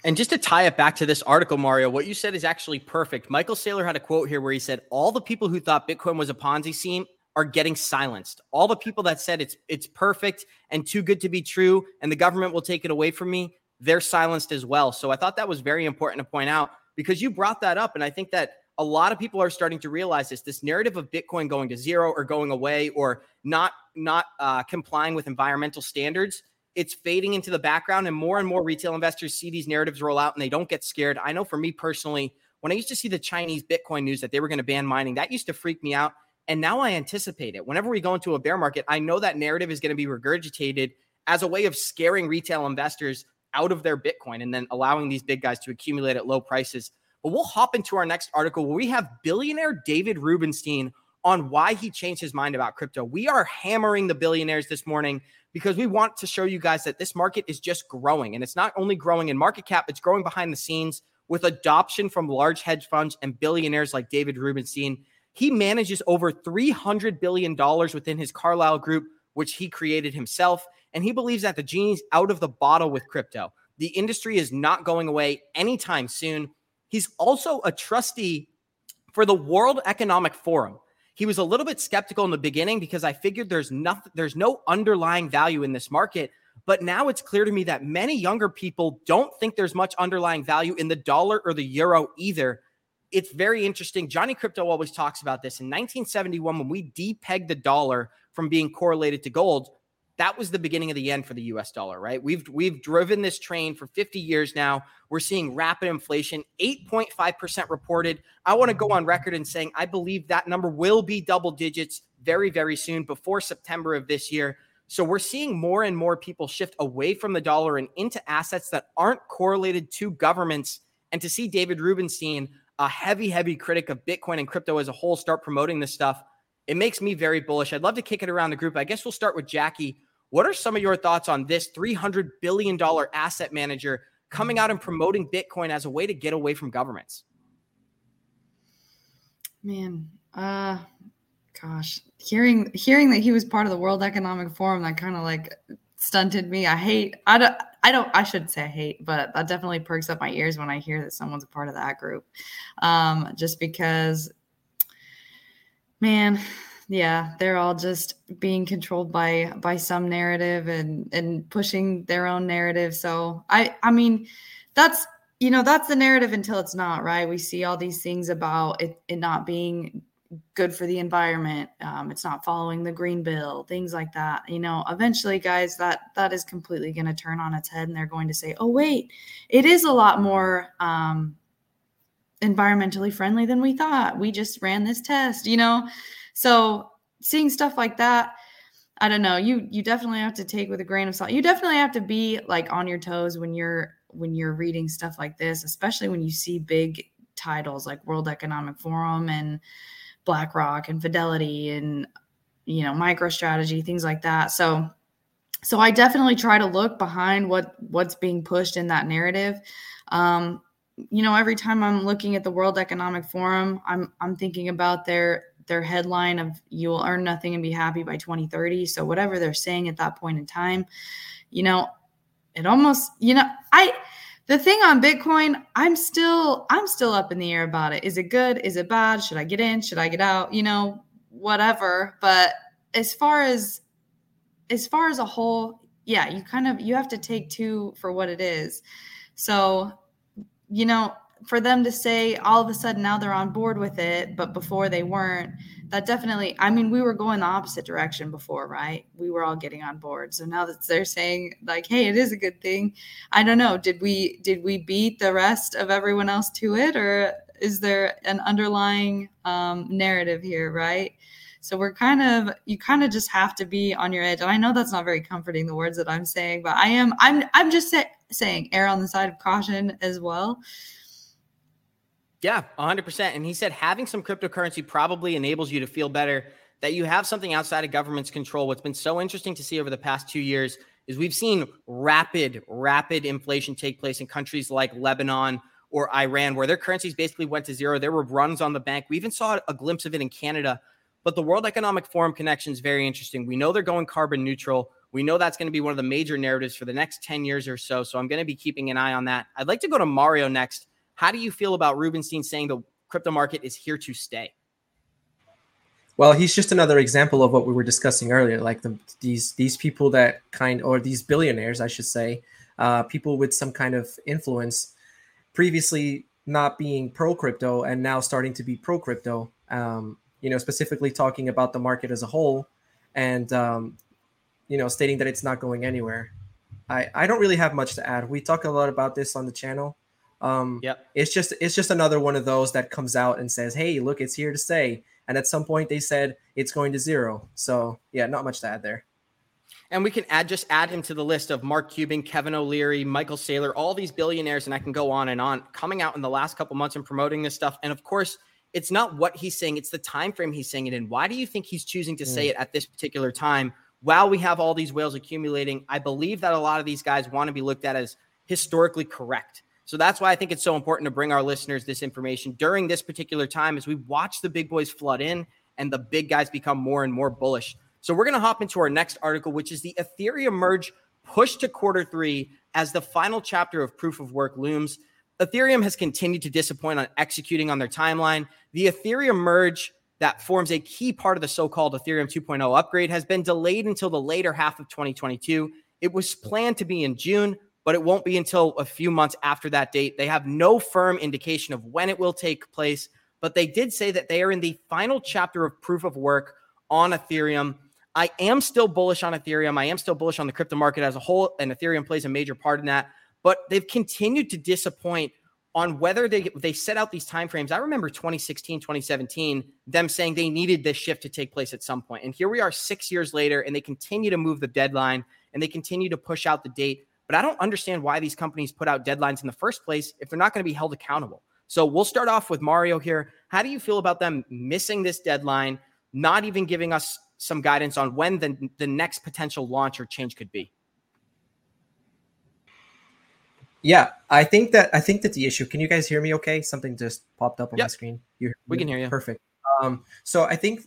And just to tie it back to this article mario what you said is actually perfect. Michael saylor had a quote here where he said all the people who thought bitcoin was a ponzi scheme are getting silenced. All the people that said it's it's perfect and too good to be true and the government will take it away from me they're silenced as well. So i thought that was very important to point out because you brought that up and i think that a lot of people are starting to realize this this narrative of bitcoin going to zero or going away or not not uh, complying with environmental standards it's fading into the background and more and more retail investors see these narratives roll out and they don't get scared. I know for me personally when i used to see the chinese bitcoin news that they were going to ban mining that used to freak me out and now i anticipate it. Whenever we go into a bear market i know that narrative is going to be regurgitated as a way of scaring retail investors out of their bitcoin and then allowing these big guys to accumulate at low prices but we'll hop into our next article where we have billionaire David Rubenstein on why he changed his mind about crypto. We are hammering the billionaires this morning because we want to show you guys that this market is just growing. And it's not only growing in market cap, it's growing behind the scenes with adoption from large hedge funds and billionaires like David Rubenstein. He manages over $300 billion within his Carlyle group, which he created himself. And he believes that the genie's out of the bottle with crypto. The industry is not going away anytime soon. He's also a trustee for the World Economic Forum. He was a little bit skeptical in the beginning because I figured there's nothing, there's no underlying value in this market. But now it's clear to me that many younger people don't think there's much underlying value in the dollar or the euro either. It's very interesting. Johnny Krypto always talks about this. In 1971, when we depegged the dollar from being correlated to gold, that was the beginning of the end for the US dollar, right? We've we've driven this train for 50 years now. We're seeing rapid inflation, 8.5% reported. I want to go on record and saying I believe that number will be double digits very very soon before September of this year. So we're seeing more and more people shift away from the dollar and into assets that aren't correlated to governments. And to see David Rubenstein, a heavy heavy critic of Bitcoin and crypto as a whole start promoting this stuff, it makes me very bullish. I'd love to kick it around the group. I guess we'll start with Jackie. What are some of your thoughts on this $300 billion asset manager coming out and promoting Bitcoin as a way to get away from governments? Man, uh, gosh, hearing hearing that he was part of the World Economic Forum, that kind of like stunted me. I hate. I don't. I don't. I shouldn't say hate, but that definitely perks up my ears when I hear that someone's a part of that group. Um, just because, man, yeah they're all just being controlled by by some narrative and and pushing their own narrative. So i i mean that's you know that's the narrative until it's not right? We see all these things about it, it not being good for the environment um, it's not following the green bill things like that you know? Eventually guys that that is completely going to turn on its head and they're going to say oh wait it is a lot more um, environmentally friendly than we thought. We just ran this test you know so seeing stuff like that, I don't know. You you definitely have to take with a grain of salt. You definitely have to be like on your toes when you're when you're reading stuff like this, especially when you see big titles like World Economic Forum and BlackRock and Fidelity and you know MicroStrategy, things like that. So so I definitely try to look behind what what's being pushed in that narrative. Um, you know, every time I'm looking at the World Economic Forum, I'm I'm thinking about their their headline of you will earn nothing and be happy by 2030. So whatever they're saying at that point in time, you know, it almost, you know, I the thing on Bitcoin, I'm still I'm still up in the air about it. Is it good? Is it bad? Should I get in? Should I get out? You know, whatever. But as far as as far as a whole, yeah, you kind of you have to take two for what it is. So, you know, for them to say all of a sudden now they're on board with it, but before they weren't, that definitely, I mean, we were going the opposite direction before, right? We were all getting on board. So now that they're saying like, hey, it is a good thing. I don't know. Did we did we beat the rest of everyone else to it, or is there an underlying um, narrative here, right? So we're kind of you kind of just have to be on your edge. And I know that's not very comforting the words that I'm saying, but I am I'm I'm just say, saying err on the side of caution as well. Yeah, 100%. And he said having some cryptocurrency probably enables you to feel better that you have something outside of government's control. What's been so interesting to see over the past 2 years is we've seen rapid rapid inflation take place in countries like Lebanon or Iran where their currencies basically went to zero. There were runs on the bank. We even saw a glimpse of it in Canada but the World Economic Forum connection is very interesting. We know they're going carbon neutral. We know that's going to be one of the major narratives for the next 10 years or so. So I'm going to be keeping an eye on that. I'd like to go to Mario next. How do you feel about Rubenstein saying the crypto market is here to stay? Well, he's just another example of what we were discussing earlier, like the, these these people that kind or these billionaires, I should say, uh, people with some kind of influence, previously not being pro crypto and now starting to be pro crypto. Um, you know, specifically talking about the market as a whole and, um, you know, stating that it's not going anywhere. I, I don't really have much to add. We talk a lot about this on the channel. Um, yep. It's just it's just another one of those that comes out and says, "Hey, look, it's here to stay." And at some point, they said it's going to zero. So yeah, not much to add there. And we can add just add him to the list of Mark Cuban, Kevin O'Leary, Michael Saylor, all these billionaires, and I can go on and on coming out in the last couple months and promoting this stuff. And of course, it's not what he's saying, it's the time frame he's saying it in. Why do you think he's choosing to mm. say it at this particular time while we have all these whales accumulating? I believe that a lot of these guys want to be looked at as historically correct. So that's why I think it's so important to bring our listeners this information during this particular time as we watch the big boys flood in and the big guys become more and more bullish. So we're going to hop into our next article, which is the Ethereum merge push to quarter three as the final chapter of proof of work looms. Ethereum has continued to disappoint on executing on their timeline. The Ethereum merge that forms a key part of the so called Ethereum 2.0 upgrade has been delayed until the later half of 2022. It was planned to be in June, but it won't be until a few months after that date. They have no firm indication of when it will take place, but they did say that they are in the final chapter of proof of work on Ethereum. I am still bullish on Ethereum. I am still bullish on the crypto market as a whole, and Ethereum plays a major part in that but they've continued to disappoint on whether they they set out these timeframes. I remember 2016, 2017, them saying they needed this shift to take place at some point. And here we are 6 years later and they continue to move the deadline and they continue to push out the date. But I don't understand why these companies put out deadlines in the first place if they're not going to be held accountable. So we'll start off with Mario here. How do you feel about them missing this deadline, not even giving us some guidance on when the, the next potential launch or change could be? Yeah, I think that I think that the issue. Can you guys hear me? Okay, something just popped up on yep. my screen. You, we can hear you. Perfect. Um, so I think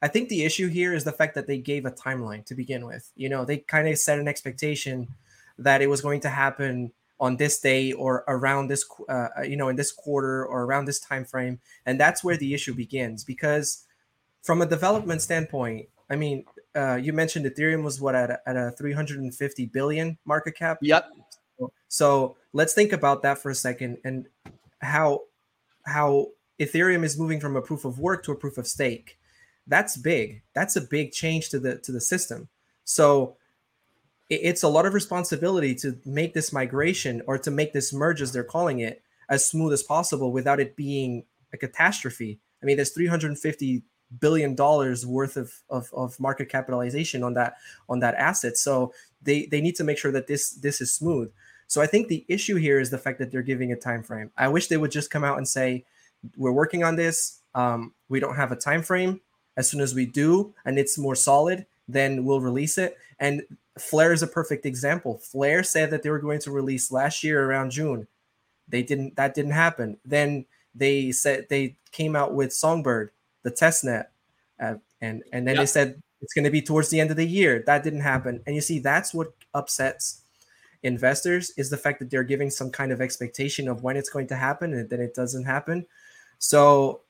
I think the issue here is the fact that they gave a timeline to begin with. You know, they kind of set an expectation that it was going to happen on this day or around this, uh, uh, you know, in this quarter or around this time frame, and that's where the issue begins. Because from a development standpoint, I mean, uh, you mentioned Ethereum was what at a, at a 350 billion market cap. Yep. So let's think about that for a second and how how Ethereum is moving from a proof of work to a proof of stake. That's big. That's a big change to the to the system. So it's a lot of responsibility to make this migration or to make this merge as they're calling it as smooth as possible without it being a catastrophe. I mean, there's 350 billion dollars worth of, of, of market capitalization on that on that asset. So they they need to make sure that this this is smooth. So I think the issue here is the fact that they're giving a time frame. I wish they would just come out and say, "We're working on this. Um, we don't have a time frame. As soon as we do, and it's more solid, then we'll release it." And Flare is a perfect example. Flare said that they were going to release last year around June. They didn't. That didn't happen. Then they said they came out with Songbird, the testnet, uh, and and then they said it's going to be towards the end of the year. That didn't happen. And you see, that's what upsets investors is the fact that they're giving some kind of expectation of when it's going to happen and then it doesn't happen. So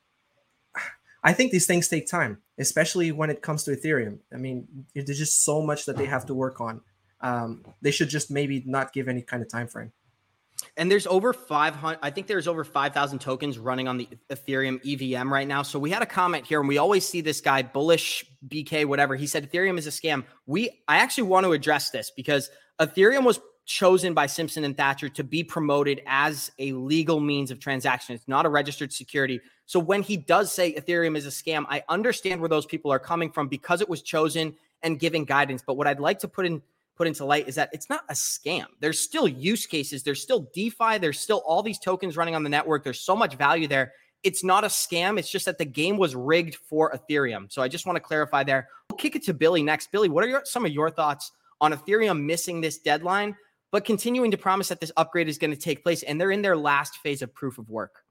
I think these things take time, especially when it comes to Ethereum. I mean, there's just so much that they have to work on. Um, they should just maybe not give any kind of time frame. And there's over 500, I think there's over 5,000 tokens running on the Ethereum EVM right now. So we had a comment here, and we always see this guy, bullish BK, whatever. He said Ethereum is a scam. We, I actually want to address this because Ethereum was chosen by Simpson and Thacher to be promoted as a legal means of transaction. It's not a registered security. So when he does say Ethereum is a scam, I understand where those people are coming from because it was chosen and giving guidance. But what I'd like to put in put into light is that it's not a scam. There's still use cases, there's still DeFi, there's still all these tokens running on the network. There's so much value there. It's not a scam. It's just that the game was rigged for Ethereum. So I just want to clarify there. We'll kick it to Billy next. Billy, what are your, some of your thoughts on Ethereum missing this deadline, but continuing to promise that this upgrade is going to take place? And they're in their last phase of proof of work.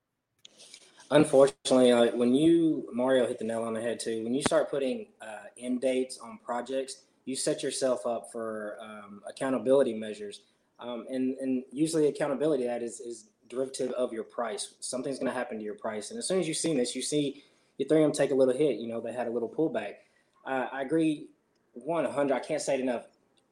Unfortunately, uh, when you Mario hit the nail on the head too. When you start putting uh, end dates on projects, you set yourself up for um, accountability measures. Um, and, and usually accountability that is, is derivative of your price. Something's going to happen to your price. And as soon as you see this, you see Ethereum take a little hit. You know, they had a little pullback. Uh, I agree 100. I can't say it enough.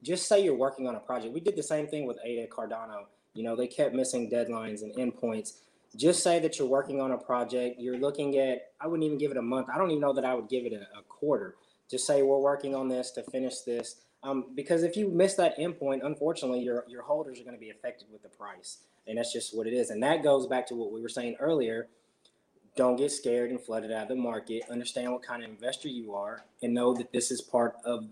Just say you're working on a project. We did the same thing with Ada Cardano. You know, they kept missing deadlines and endpoints. Just say that you're working on a project. You're looking at, I wouldn't even give it a month. I don't even know that I would give it a, a quarter just say we're working on this to finish this. Um, because if you miss that endpoint, unfortunately, your your holders are going to be affected with the price, and that's just what it is. And that goes back to what we were saying earlier. Don't get scared and flooded out of the market. Understand what kind of investor you are, and know that this is part of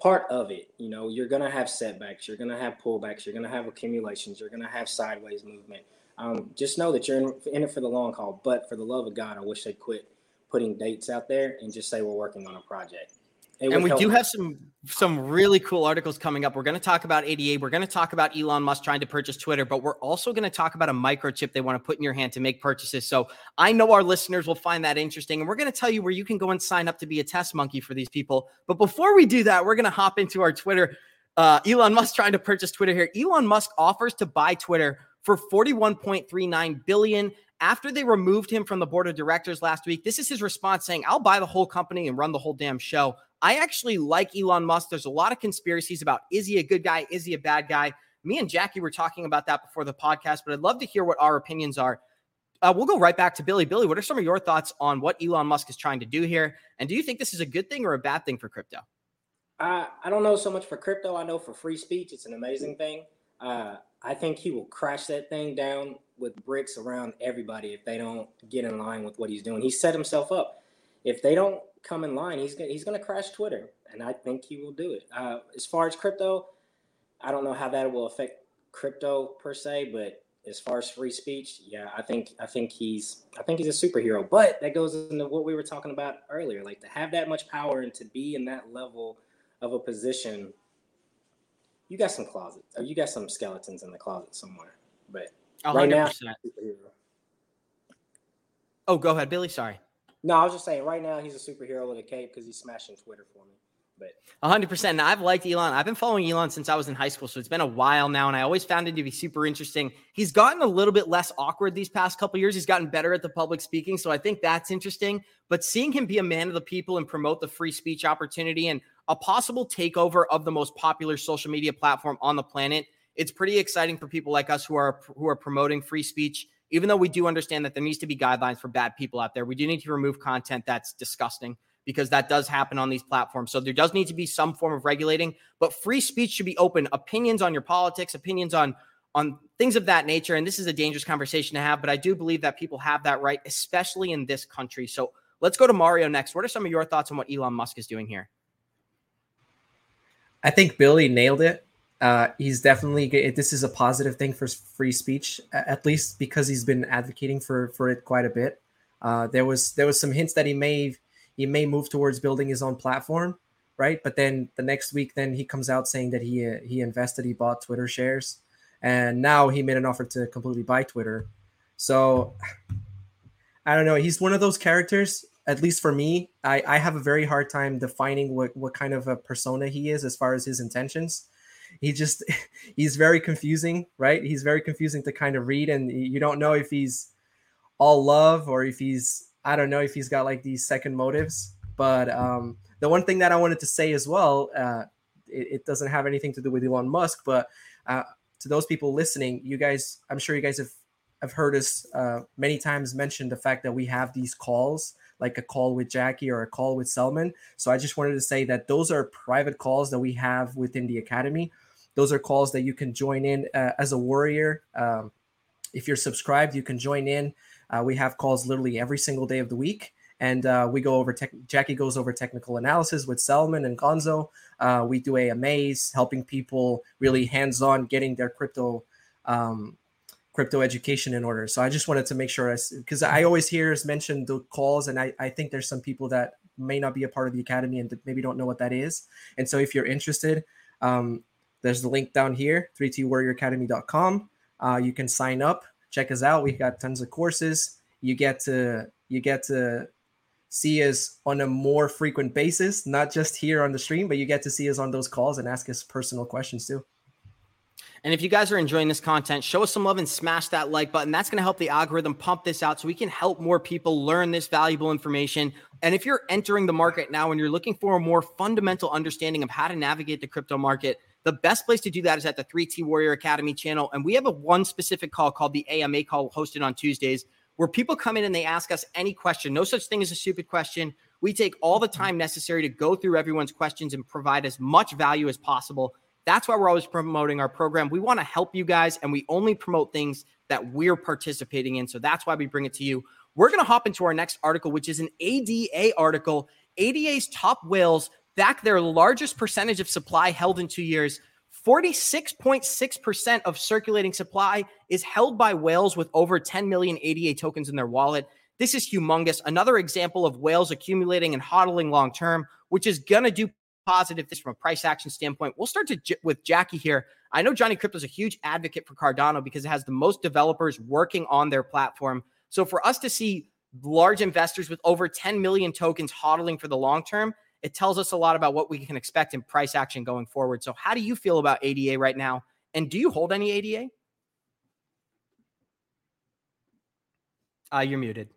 part of it. You know, you're to have setbacks, you're to have pullbacks, you're to have accumulations, you're to have sideways movement. Um, just know that you're in, in it for the long haul. But for the love of God, I wish they quit putting dates out there and just say we're working on a project. And we do have some some really cool articles coming up. We're going to talk about ADA. We're going to talk about Elon Musk trying to purchase Twitter, but we're also going to talk about a microchip they want to put in your hand to make purchases. So I know our listeners will find that interesting, and we're going to tell you where you can go and sign up to be a test monkey for these people. But before we do that, we're going to hop into our Twitter. Uh, Elon Musk trying to purchase Twitter here. Elon Musk offers to buy Twitter for 41.39 billion after they removed him from the board of directors last week, this is his response saying, I'll buy the whole company and run the whole damn show. I actually like Elon Musk. There's a lot of conspiracies about is he a good guy? Is he a bad guy? Me and Jackie were talking about that before the podcast, but I'd love to hear what our opinions are. Uh, we'll go right back to Billy. Billy, what are some of your thoughts on what Elon Musk is trying to do here? And do you think this is a good thing or a bad thing for crypto? Uh, I don't know so much for crypto. I know for free speech, it's an amazing thing. Uh, I think he will crash that thing down with bricks around everybody if they don't get in line with what he's doing. He set himself up. If they don't come in line, he's gonna, he's going to crash Twitter, and I think he will do it. Uh, as far as crypto, I don't know how that will affect crypto per se, but as far as free speech, yeah, I think I think he's I think he's a superhero. But that goes into what we were talking about earlier, like to have that much power and to be in that level of a position you got some closet, or you got some skeletons in the closet somewhere. But 100%. right now, oh, go ahead, Billy. Sorry. No, I was just saying. Right now, he's a superhero with a cape because he's smashing Twitter for me. But 100%. Now, I've liked Elon. I've been following Elon since I was in high school. So it's been a while now. And I always found him to be super interesting. He's gotten a little bit less awkward these past couple years. He's gotten better at the public speaking. So I think that's interesting. But seeing him be a man of the people and promote the free speech opportunity and a possible takeover of the most popular social media platform on the planet, it's pretty exciting for people like us who are who are promoting free speech even though we do understand that there needs to be guidelines for bad people out there we do need to remove content that's disgusting because that does happen on these platforms. So there does need to be some form of regulating, but free speech should be open. Opinions on your politics, opinions on on things of that nature. And this is a dangerous conversation to have, but I do believe that people have that right, especially in this country. So let's go to Mario next. What are some of your thoughts on what Elon Musk is doing here? I think Billy nailed it. Uh, he's definitely this is a positive thing for free speech, at least because he's been advocating for for it quite a bit. Uh, there was there was some hints that he may he may move towards building his own platform, right? But then the next week, then he comes out saying that he uh, he invested, he bought Twitter shares, and now he made an offer to completely buy Twitter. So I don't know. He's one of those characters. At least for me, I, I have a very hard time defining what what kind of a persona he is as far as his intentions. He just he's very confusing, right? He's very confusing to kind of read, and you don't know if he's all love or if he's I don't know if he's got like these second motives, but um, the one thing that I wanted to say as well, uh, it, it, doesn't have anything to do with Elon Musk, but uh, to those people listening, you guys, I'm sure you guys have have heard us uh, many times mention the fact that we have these calls, like a call with Jackie or a call with Selman. So I just wanted to say that those are private calls that we have within the academy. Those are calls that you can join in uh, as a warrior. Um, if you're subscribed, you can join in. Uh, we have calls literally every single day of the week and uh, we go over tech. Jackie goes over technical analysis with Selman and Gonzo. Uh, we do AMAs, helping people really hands-on getting their crypto um, crypto education in order. So I just wanted to make sure, because I, I always hear us mention the calls, and I, I think there's some people that may not be a part of the academy and maybe don't know what that is. And so if you're interested, um, there's the link down here, 3twarrioracademy.com. Uh, you can sign up, check us out. We've got tons of courses. You get to you get to see us on a more frequent basis, not just here on the stream, but you get to see us on those calls and ask us personal questions too. And if you guys are enjoying this content, show us some love and smash that like button. That's going to help the algorithm pump this out so we can help more people learn this valuable information. And if you're entering the market now and you're looking for a more fundamental understanding of how to navigate the crypto market, the best place to do that is at the 3T Warrior Academy channel. And we have a one specific call called the AMA call hosted on Tuesdays where people come in and they ask us any question. No such thing as a stupid question. We take all the time necessary to go through everyone's questions and provide as much value as possible. That's why we're always promoting our program. We want to help you guys, and we only promote things that we're participating in. So that's why we bring it to you. We're going to hop into our next article, which is an ADA article. ADA's top whales back their largest percentage of supply held in two years 46.6% of circulating supply is held by whales with over 10 million ADA tokens in their wallet. This is humongous. Another example of whales accumulating and hodling long term, which is going to do positive this from a price action standpoint. We'll start to j- with Jackie here. I know Johnny Krypto is a huge advocate for Cardano because it has the most developers working on their platform. So for us to see large investors with over 10 million tokens hodling for the long term, it tells us a lot about what we can expect in price action going forward. So, how do you feel about ADA right now? And do you hold any ADA? Uh, you're muted.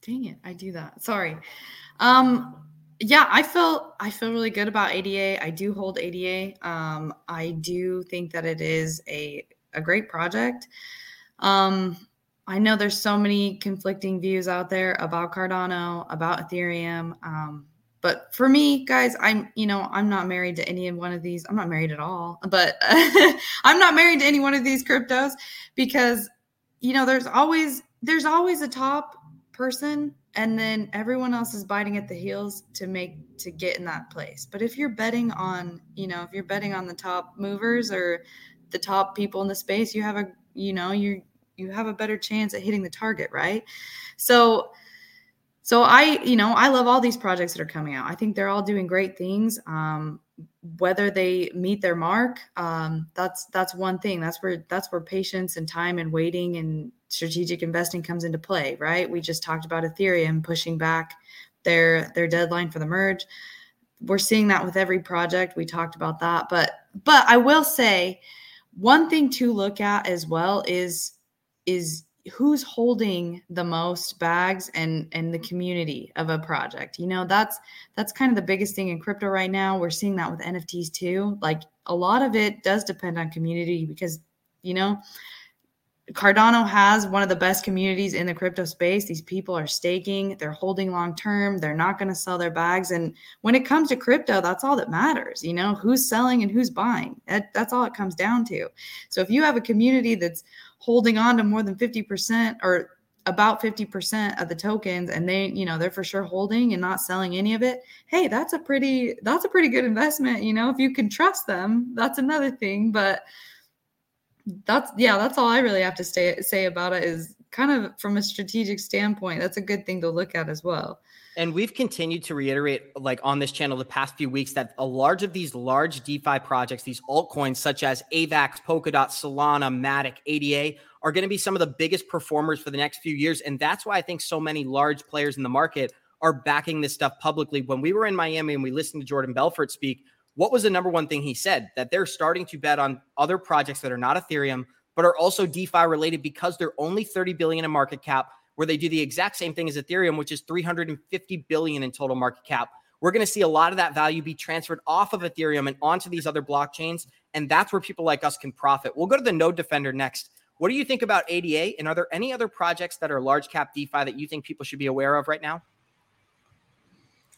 Dang it, I do that. Sorry. Um, yeah, I feel I feel really good about ADA. I do hold ADA. Um, I do think that it is a a great project. Um, I know there's so many conflicting views out there about Cardano, about Ethereum. Um, but for me, guys, I'm, you know, I'm not married to any one of these. I'm not married at all, but I'm not married to any one of these cryptos because, you know, there's always, there's always a top person and then everyone else is biting at the heels to make, to get in that place. But if you're betting on, you know, if you're betting on the top movers or the top people in the space, you have a, you know, you're, you have a better chance at hitting the target, right? So so I, you know, I love all these projects that are coming out. I think they're all doing great things. Um, whether they meet their mark, um, that's that's one thing. That's where that's where patience and time and waiting and strategic investing comes into play, right? We just talked about Ethereum pushing back their their deadline for the merge. We're seeing that with every project. We talked about that, but but I will say one thing to look at as well is is who's holding the most bags and and the community of a project you know that's that's kind of the biggest thing in crypto right now we're seeing that with nfts too like a lot of it does depend on community because you know Cardano has one of the best communities in the crypto space. These people are staking, they're holding long term, they're not going to sell their bags. And when it comes to crypto, that's all that matters. You know, who's selling and who's buying. That, that's all it comes down to. So if you have a community that's holding on to more than 50% or about 50% of the tokens and they you know they're for sure holding and not selling any of it hey that's a pretty that's a pretty good investment you know if you can trust them that's another thing but that's yeah, that's all I really have to say say about it is kind of from a strategic standpoint, that's a good thing to look at as well. And we've continued to reiterate, like on this channel, the past few weeks, that a large of these large DeFi projects, these altcoins such as AVAX, Polkadot, Solana, Matic, ADA, are going to be some of the biggest performers for the next few years. And that's why I think so many large players in the market are backing this stuff publicly. When we were in Miami and we listened to Jordan Belfort speak, what was the number one thing he said? That they're starting to bet on other projects that are not Ethereum, but are also DeFi related because they're only 30 billion in market cap, where they do the exact same thing as Ethereum, which is 350 billion in total market cap. we're going to see a lot of that value be transferred off of Ethereum and onto these other blockchains. And that's where people like us can profit. We'll go to the Node Defender next. What do you think about ADA? And are there any other projects that are large cap DeFi that you think people should be aware of right now?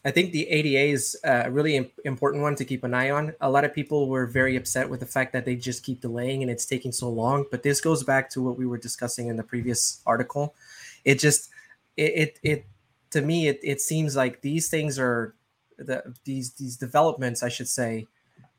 I think the ADA is a really important one to keep an eye on. A lot of people were very upset with the fact that they just keep delaying and it's taking so long. But this goes back to what we were discussing in the previous article. It just, it, it, it to me, it, it seems like these things are the these these developments, I should say,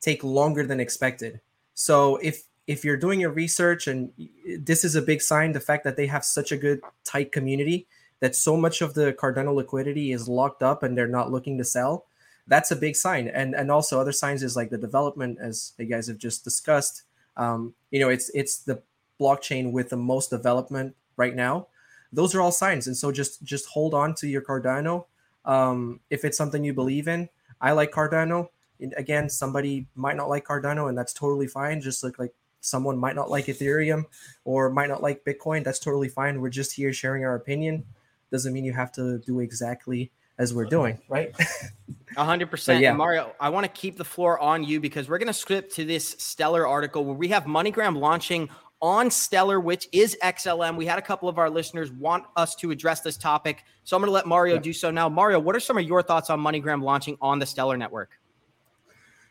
take longer than expected. So if if you're doing your research and this is a big sign, the fact that they have such a good tight community that so much of the Cardano liquidity is locked up and they're not looking to sell, that's a big sign. And and also other signs is like the development, as you guys have just discussed. Um, you know, it's it's the blockchain with the most development right now. Those are all signs, and so just just hold on to your Cardano. Um, if it's something you believe in, I like Cardano. And again, somebody might not like Cardano, and that's totally fine. Just like like someone might not like Ethereum or might not like Bitcoin. That's totally fine. We're just here sharing our opinion doesn't mean you have to do exactly as we're doing, right? A hundred percent. Yeah. Mario, I want to keep the floor on you because we're going to script to this Stellar article where we have MoneyGram launching on Stellar, which is XLM. We had a couple of our listeners want us to address this topic, so I'm going to let Mario yeah. do so now. Mario, what are some of your thoughts on MoneyGram launching on the Stellar network?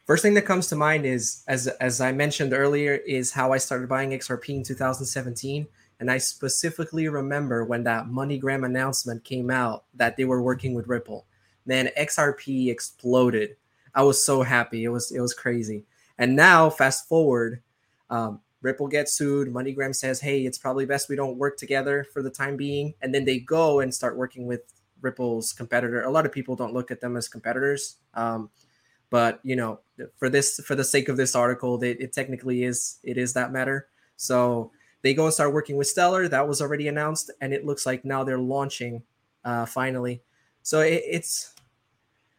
First thing that comes to mind is, as as I mentioned earlier, is how I started buying XRP in 2017. And I specifically remember when that MoneyGram announcement came out that they were working with Ripple. Man, XRP exploded. I was so happy. It was it was crazy. And now, fast forward, um, Ripple gets sued. MoneyGram says, "Hey, it's probably best we don't work together for the time being." And then they go and start working with Ripple's competitor. A lot of people don't look at them as competitors, um, but you know, for this, for the sake of this article, it technically is. It is that matter. So they go and start working with Stellar. That was already announced, and it looks like now they're launching uh, finally. So it, it's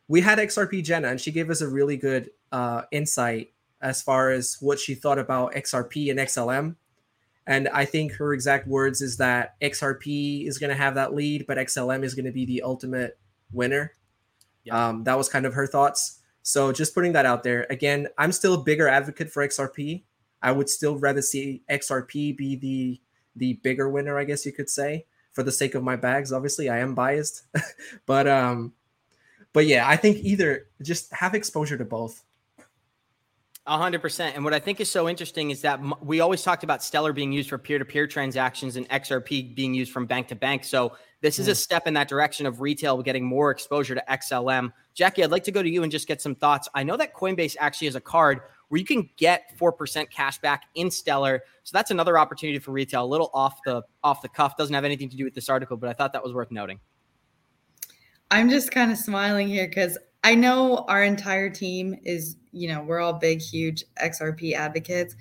we had XRP Jenna, and she gave us a really good uh, insight as far as what she thought about XRP and XLM. And I think her exact words is that XRP is going to have that lead, but XLM is going to be the ultimate winner. Yeah. Um, that was kind of her thoughts. So just putting that out there. Again, I'm still a bigger advocate for XRP. I would still rather see XRP be the the bigger winner, I guess you could say, for the sake of my bags. Obviously, I am biased, but um, but yeah, I think either just have exposure to both. A hundred percent. And what I think is so interesting is that we always talked about Stellar being used for peer-to-peer transactions and XRP being used from bank to bank. So this is a step in that direction of retail getting more exposure to XLM. Jackie, I'd like to go to you and just get some thoughts. I know that Coinbase actually has a card where you can get 4% cash back in Stellar. So that's another opportunity for retail, a little off the off the cuff, doesn't have anything to do with this article, but I thought that was worth noting. I'm just kind of smiling here cuz I know our entire team is, you know, we're all big huge XRP advocates,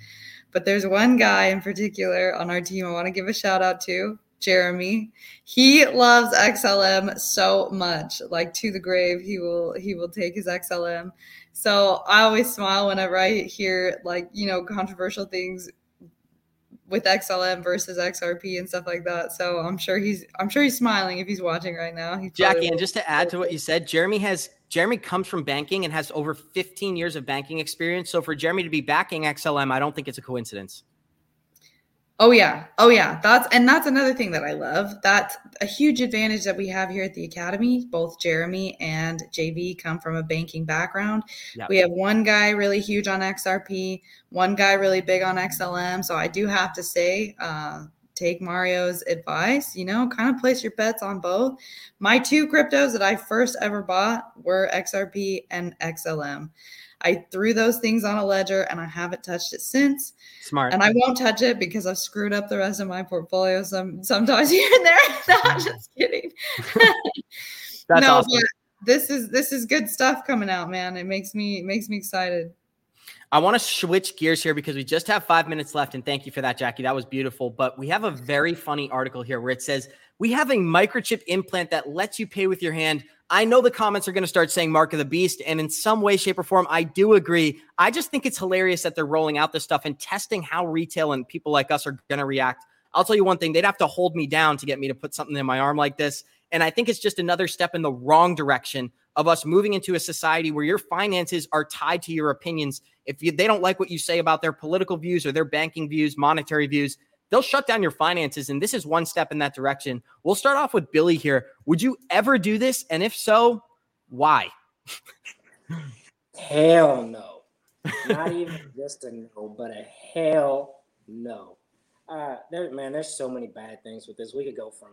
but there's one guy in particular on our team I want to give a shout out to. Jeremy. He loves XLM so much, like to the grave. He will he will take his XLM. So I always smile whenever I hear like you know controversial things with XLM versus XRP and stuff like that. So I'm sure he's I'm sure he's smiling if he's watching right now. He's Jackie, and just to add to what you said, Jeremy has Jeremy comes from banking and has over 15 years of banking experience. So for Jeremy to be backing XLM, I don't think it's a coincidence. Oh yeah. Oh yeah. That's and that's another thing that I love. That's a huge advantage that we have here at the academy. Both Jeremy and JB come from a banking background. Yep. We have one guy really huge on XRP, one guy really big on XLM. So I do have to say, uh, take Mario's advice, you know, kind of place your bets on both. My two cryptos that I first ever bought were XRP and XLM. I threw those things on a ledger and I haven't touched it since. Smart. And I won't touch it because I've screwed up the rest of my portfolio some sometimes here and there. no, I'm just kidding. That's no, awesome. this is this is good stuff coming out, man. It makes me it makes me excited. I want to switch gears here because we just have five minutes left. And thank you for that, Jackie. That was beautiful. But we have a very funny article here where it says we have a microchip implant that lets you pay with your hand I know the comments are going to start saying Mark of the Beast. And in some way, shape, or form, I do agree. I just think it's hilarious that they're rolling out this stuff and testing how retail and people like us are going to react. I'll tell you one thing: they'd have to hold me down to get me to put something in my arm like this. And I think it's just another step in the wrong direction of us moving into a society where your finances are tied to your opinions. If you, they don't like what you say about their political views or their banking views, monetary views, they'll shut down your finances. And this is one step in that direction. We'll start off with Billy here. Would you ever do this? And if so, why? Hell no. Not even just a no, but a hell no. Uh, there, man, there's so many bad things with this. We could go from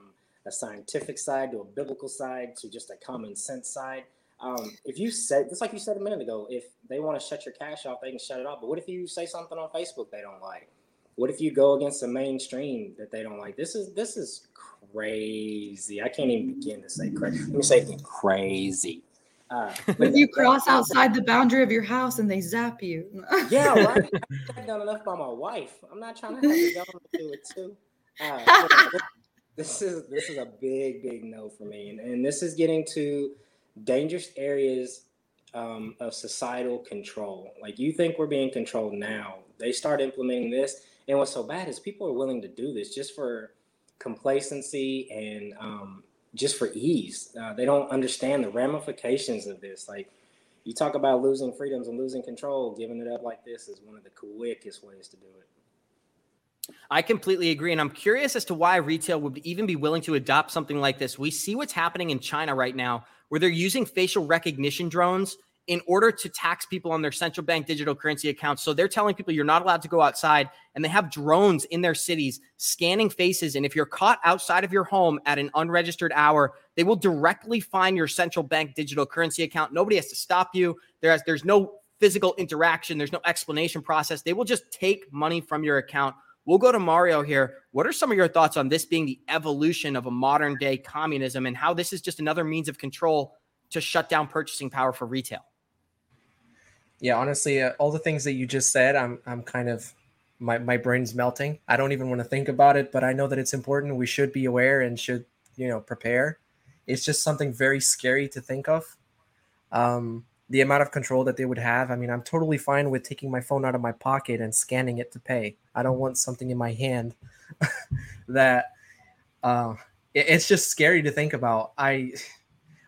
a scientific side to a biblical side to just a common sense side. Um, if you said, just like you said a minute ago, if they want to shut your cash off, they can shut it off. But what if you say something on Facebook they don't like? What if you go against the mainstream that they don't like? This is this is crazy. I can't even begin to say crazy. Let me say crazy. Uh, if you cross outside the boundary of your house and they zap you. yeah, right. I've done enough by my wife. I'm not trying to have the government do it too. Uh, this is this is a big, big no for me, and, and this is getting to dangerous areas um, of societal control. Like you think we're being controlled now, they start implementing this, and what's so bad is people are willing to do this just for complacency and um, just for ease. Uh, they don't understand the ramifications of this. Like you talk about losing freedoms and losing control, giving it up like this is one of the quickest ways to do it. I completely agree. And I'm curious as to why retail would even be willing to adopt something like this. We see what's happening in China right now, where they're using facial recognition drones in order to tax people on their central bank digital currency accounts. So they're telling people you're not allowed to go outside, and they have drones in their cities scanning faces. And if you're caught outside of your home at an unregistered hour, they will directly find your central bank digital currency account. Nobody has to stop you. There's there's no physical interaction. There's no explanation process. They will just take money from your account. We'll go to Mario here. What are some of your thoughts on this being the evolution of a modern day communism and how this is just another means of control to shut down purchasing power for retail? yeah, honestly, uh, all the things that you just said, I'm I'm kind of my my brain's melting. I don't even want to think about it, but I know that it's important. We should be aware and should you know prepare. It's just something very scary to think of. Um, the amount of control that they would have. I mean, I'm totally fine with taking my phone out of my pocket and scanning it to pay. I don't want something in my hand that uh, it, it's just scary to think about. I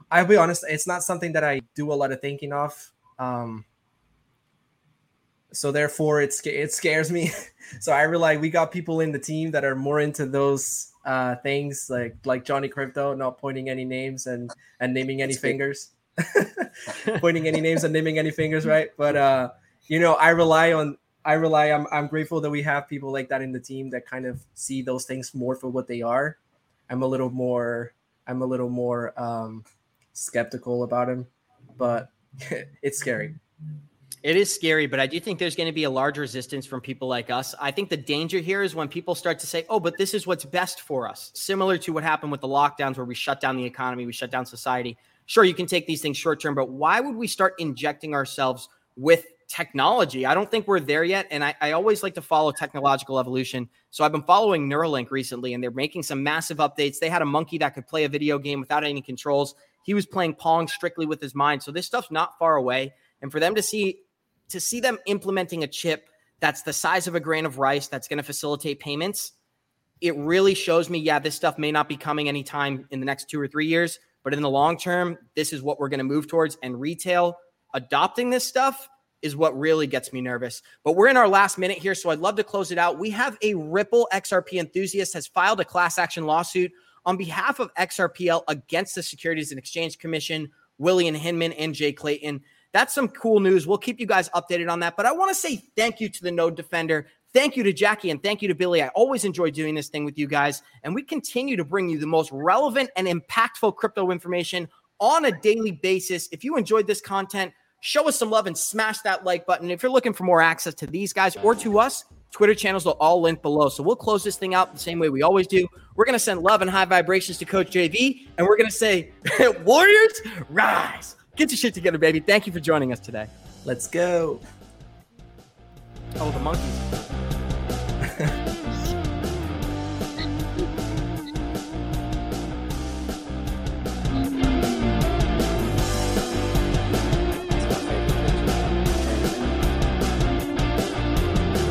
I'll be honest, it's not something that I do a lot of thinking of. Um, so therefore it, it scares me so i realize we got people in the team that are more into those uh, things like like johnny krypto not pointing any names and and naming any fingers pointing any names and naming any fingers right but uh you know i rely on i rely I'm, I'm grateful that we have people like that in the team that kind of see those things more for what they are i'm a little more i'm a little more um skeptical about him but it's scary it is scary, but I do think there's going to be a large resistance from people like us. I think the danger here is when people start to say, oh, but this is what's best for us, similar to what happened with the lockdowns where we shut down the economy, we shut down society. Sure, you can take these things short term, but why would we start injecting ourselves with technology? I don't think we're there yet. And I, I always like to follow technological evolution. So I've been following Neuralink recently, and they're making some massive updates. They had a monkey that could play a video game without any controls. He was playing Pong strictly with his mind. So this stuff's not far away. And for them to see to see them implementing a chip that's the size of a grain of rice that's going to facilitate payments, it really shows me, yeah, this stuff may not be coming anytime in the next two or three years, but in the long term, this is what we're going to move towards. And retail adopting this stuff is what really gets me nervous. But we're in our last minute here, so I'd love to close it out. We have a Ripple XRP enthusiast has filed a class action lawsuit on behalf of XRPL against the Securities and Exchange Commission, William Hinman, and Jay Clayton. That's some cool news. We'll keep you guys updated on that. But I want to say thank you to the Node Defender. Thank you to Jackie and thank you to Billy. I always enjoy doing this thing with you guys. And we continue to bring you the most relevant and impactful crypto information on a daily basis. If you enjoyed this content, show us some love and smash that like button. If you're looking for more access to these guys or to us, Twitter channels will all link below. So we'll close this thing out the same way we always do. We're going to send love and high vibrations to Coach JV, and we're going to say, Warriors, rise. Get your shit together, baby. Thank you for joining us today. Let's go. Oh, the monkeys.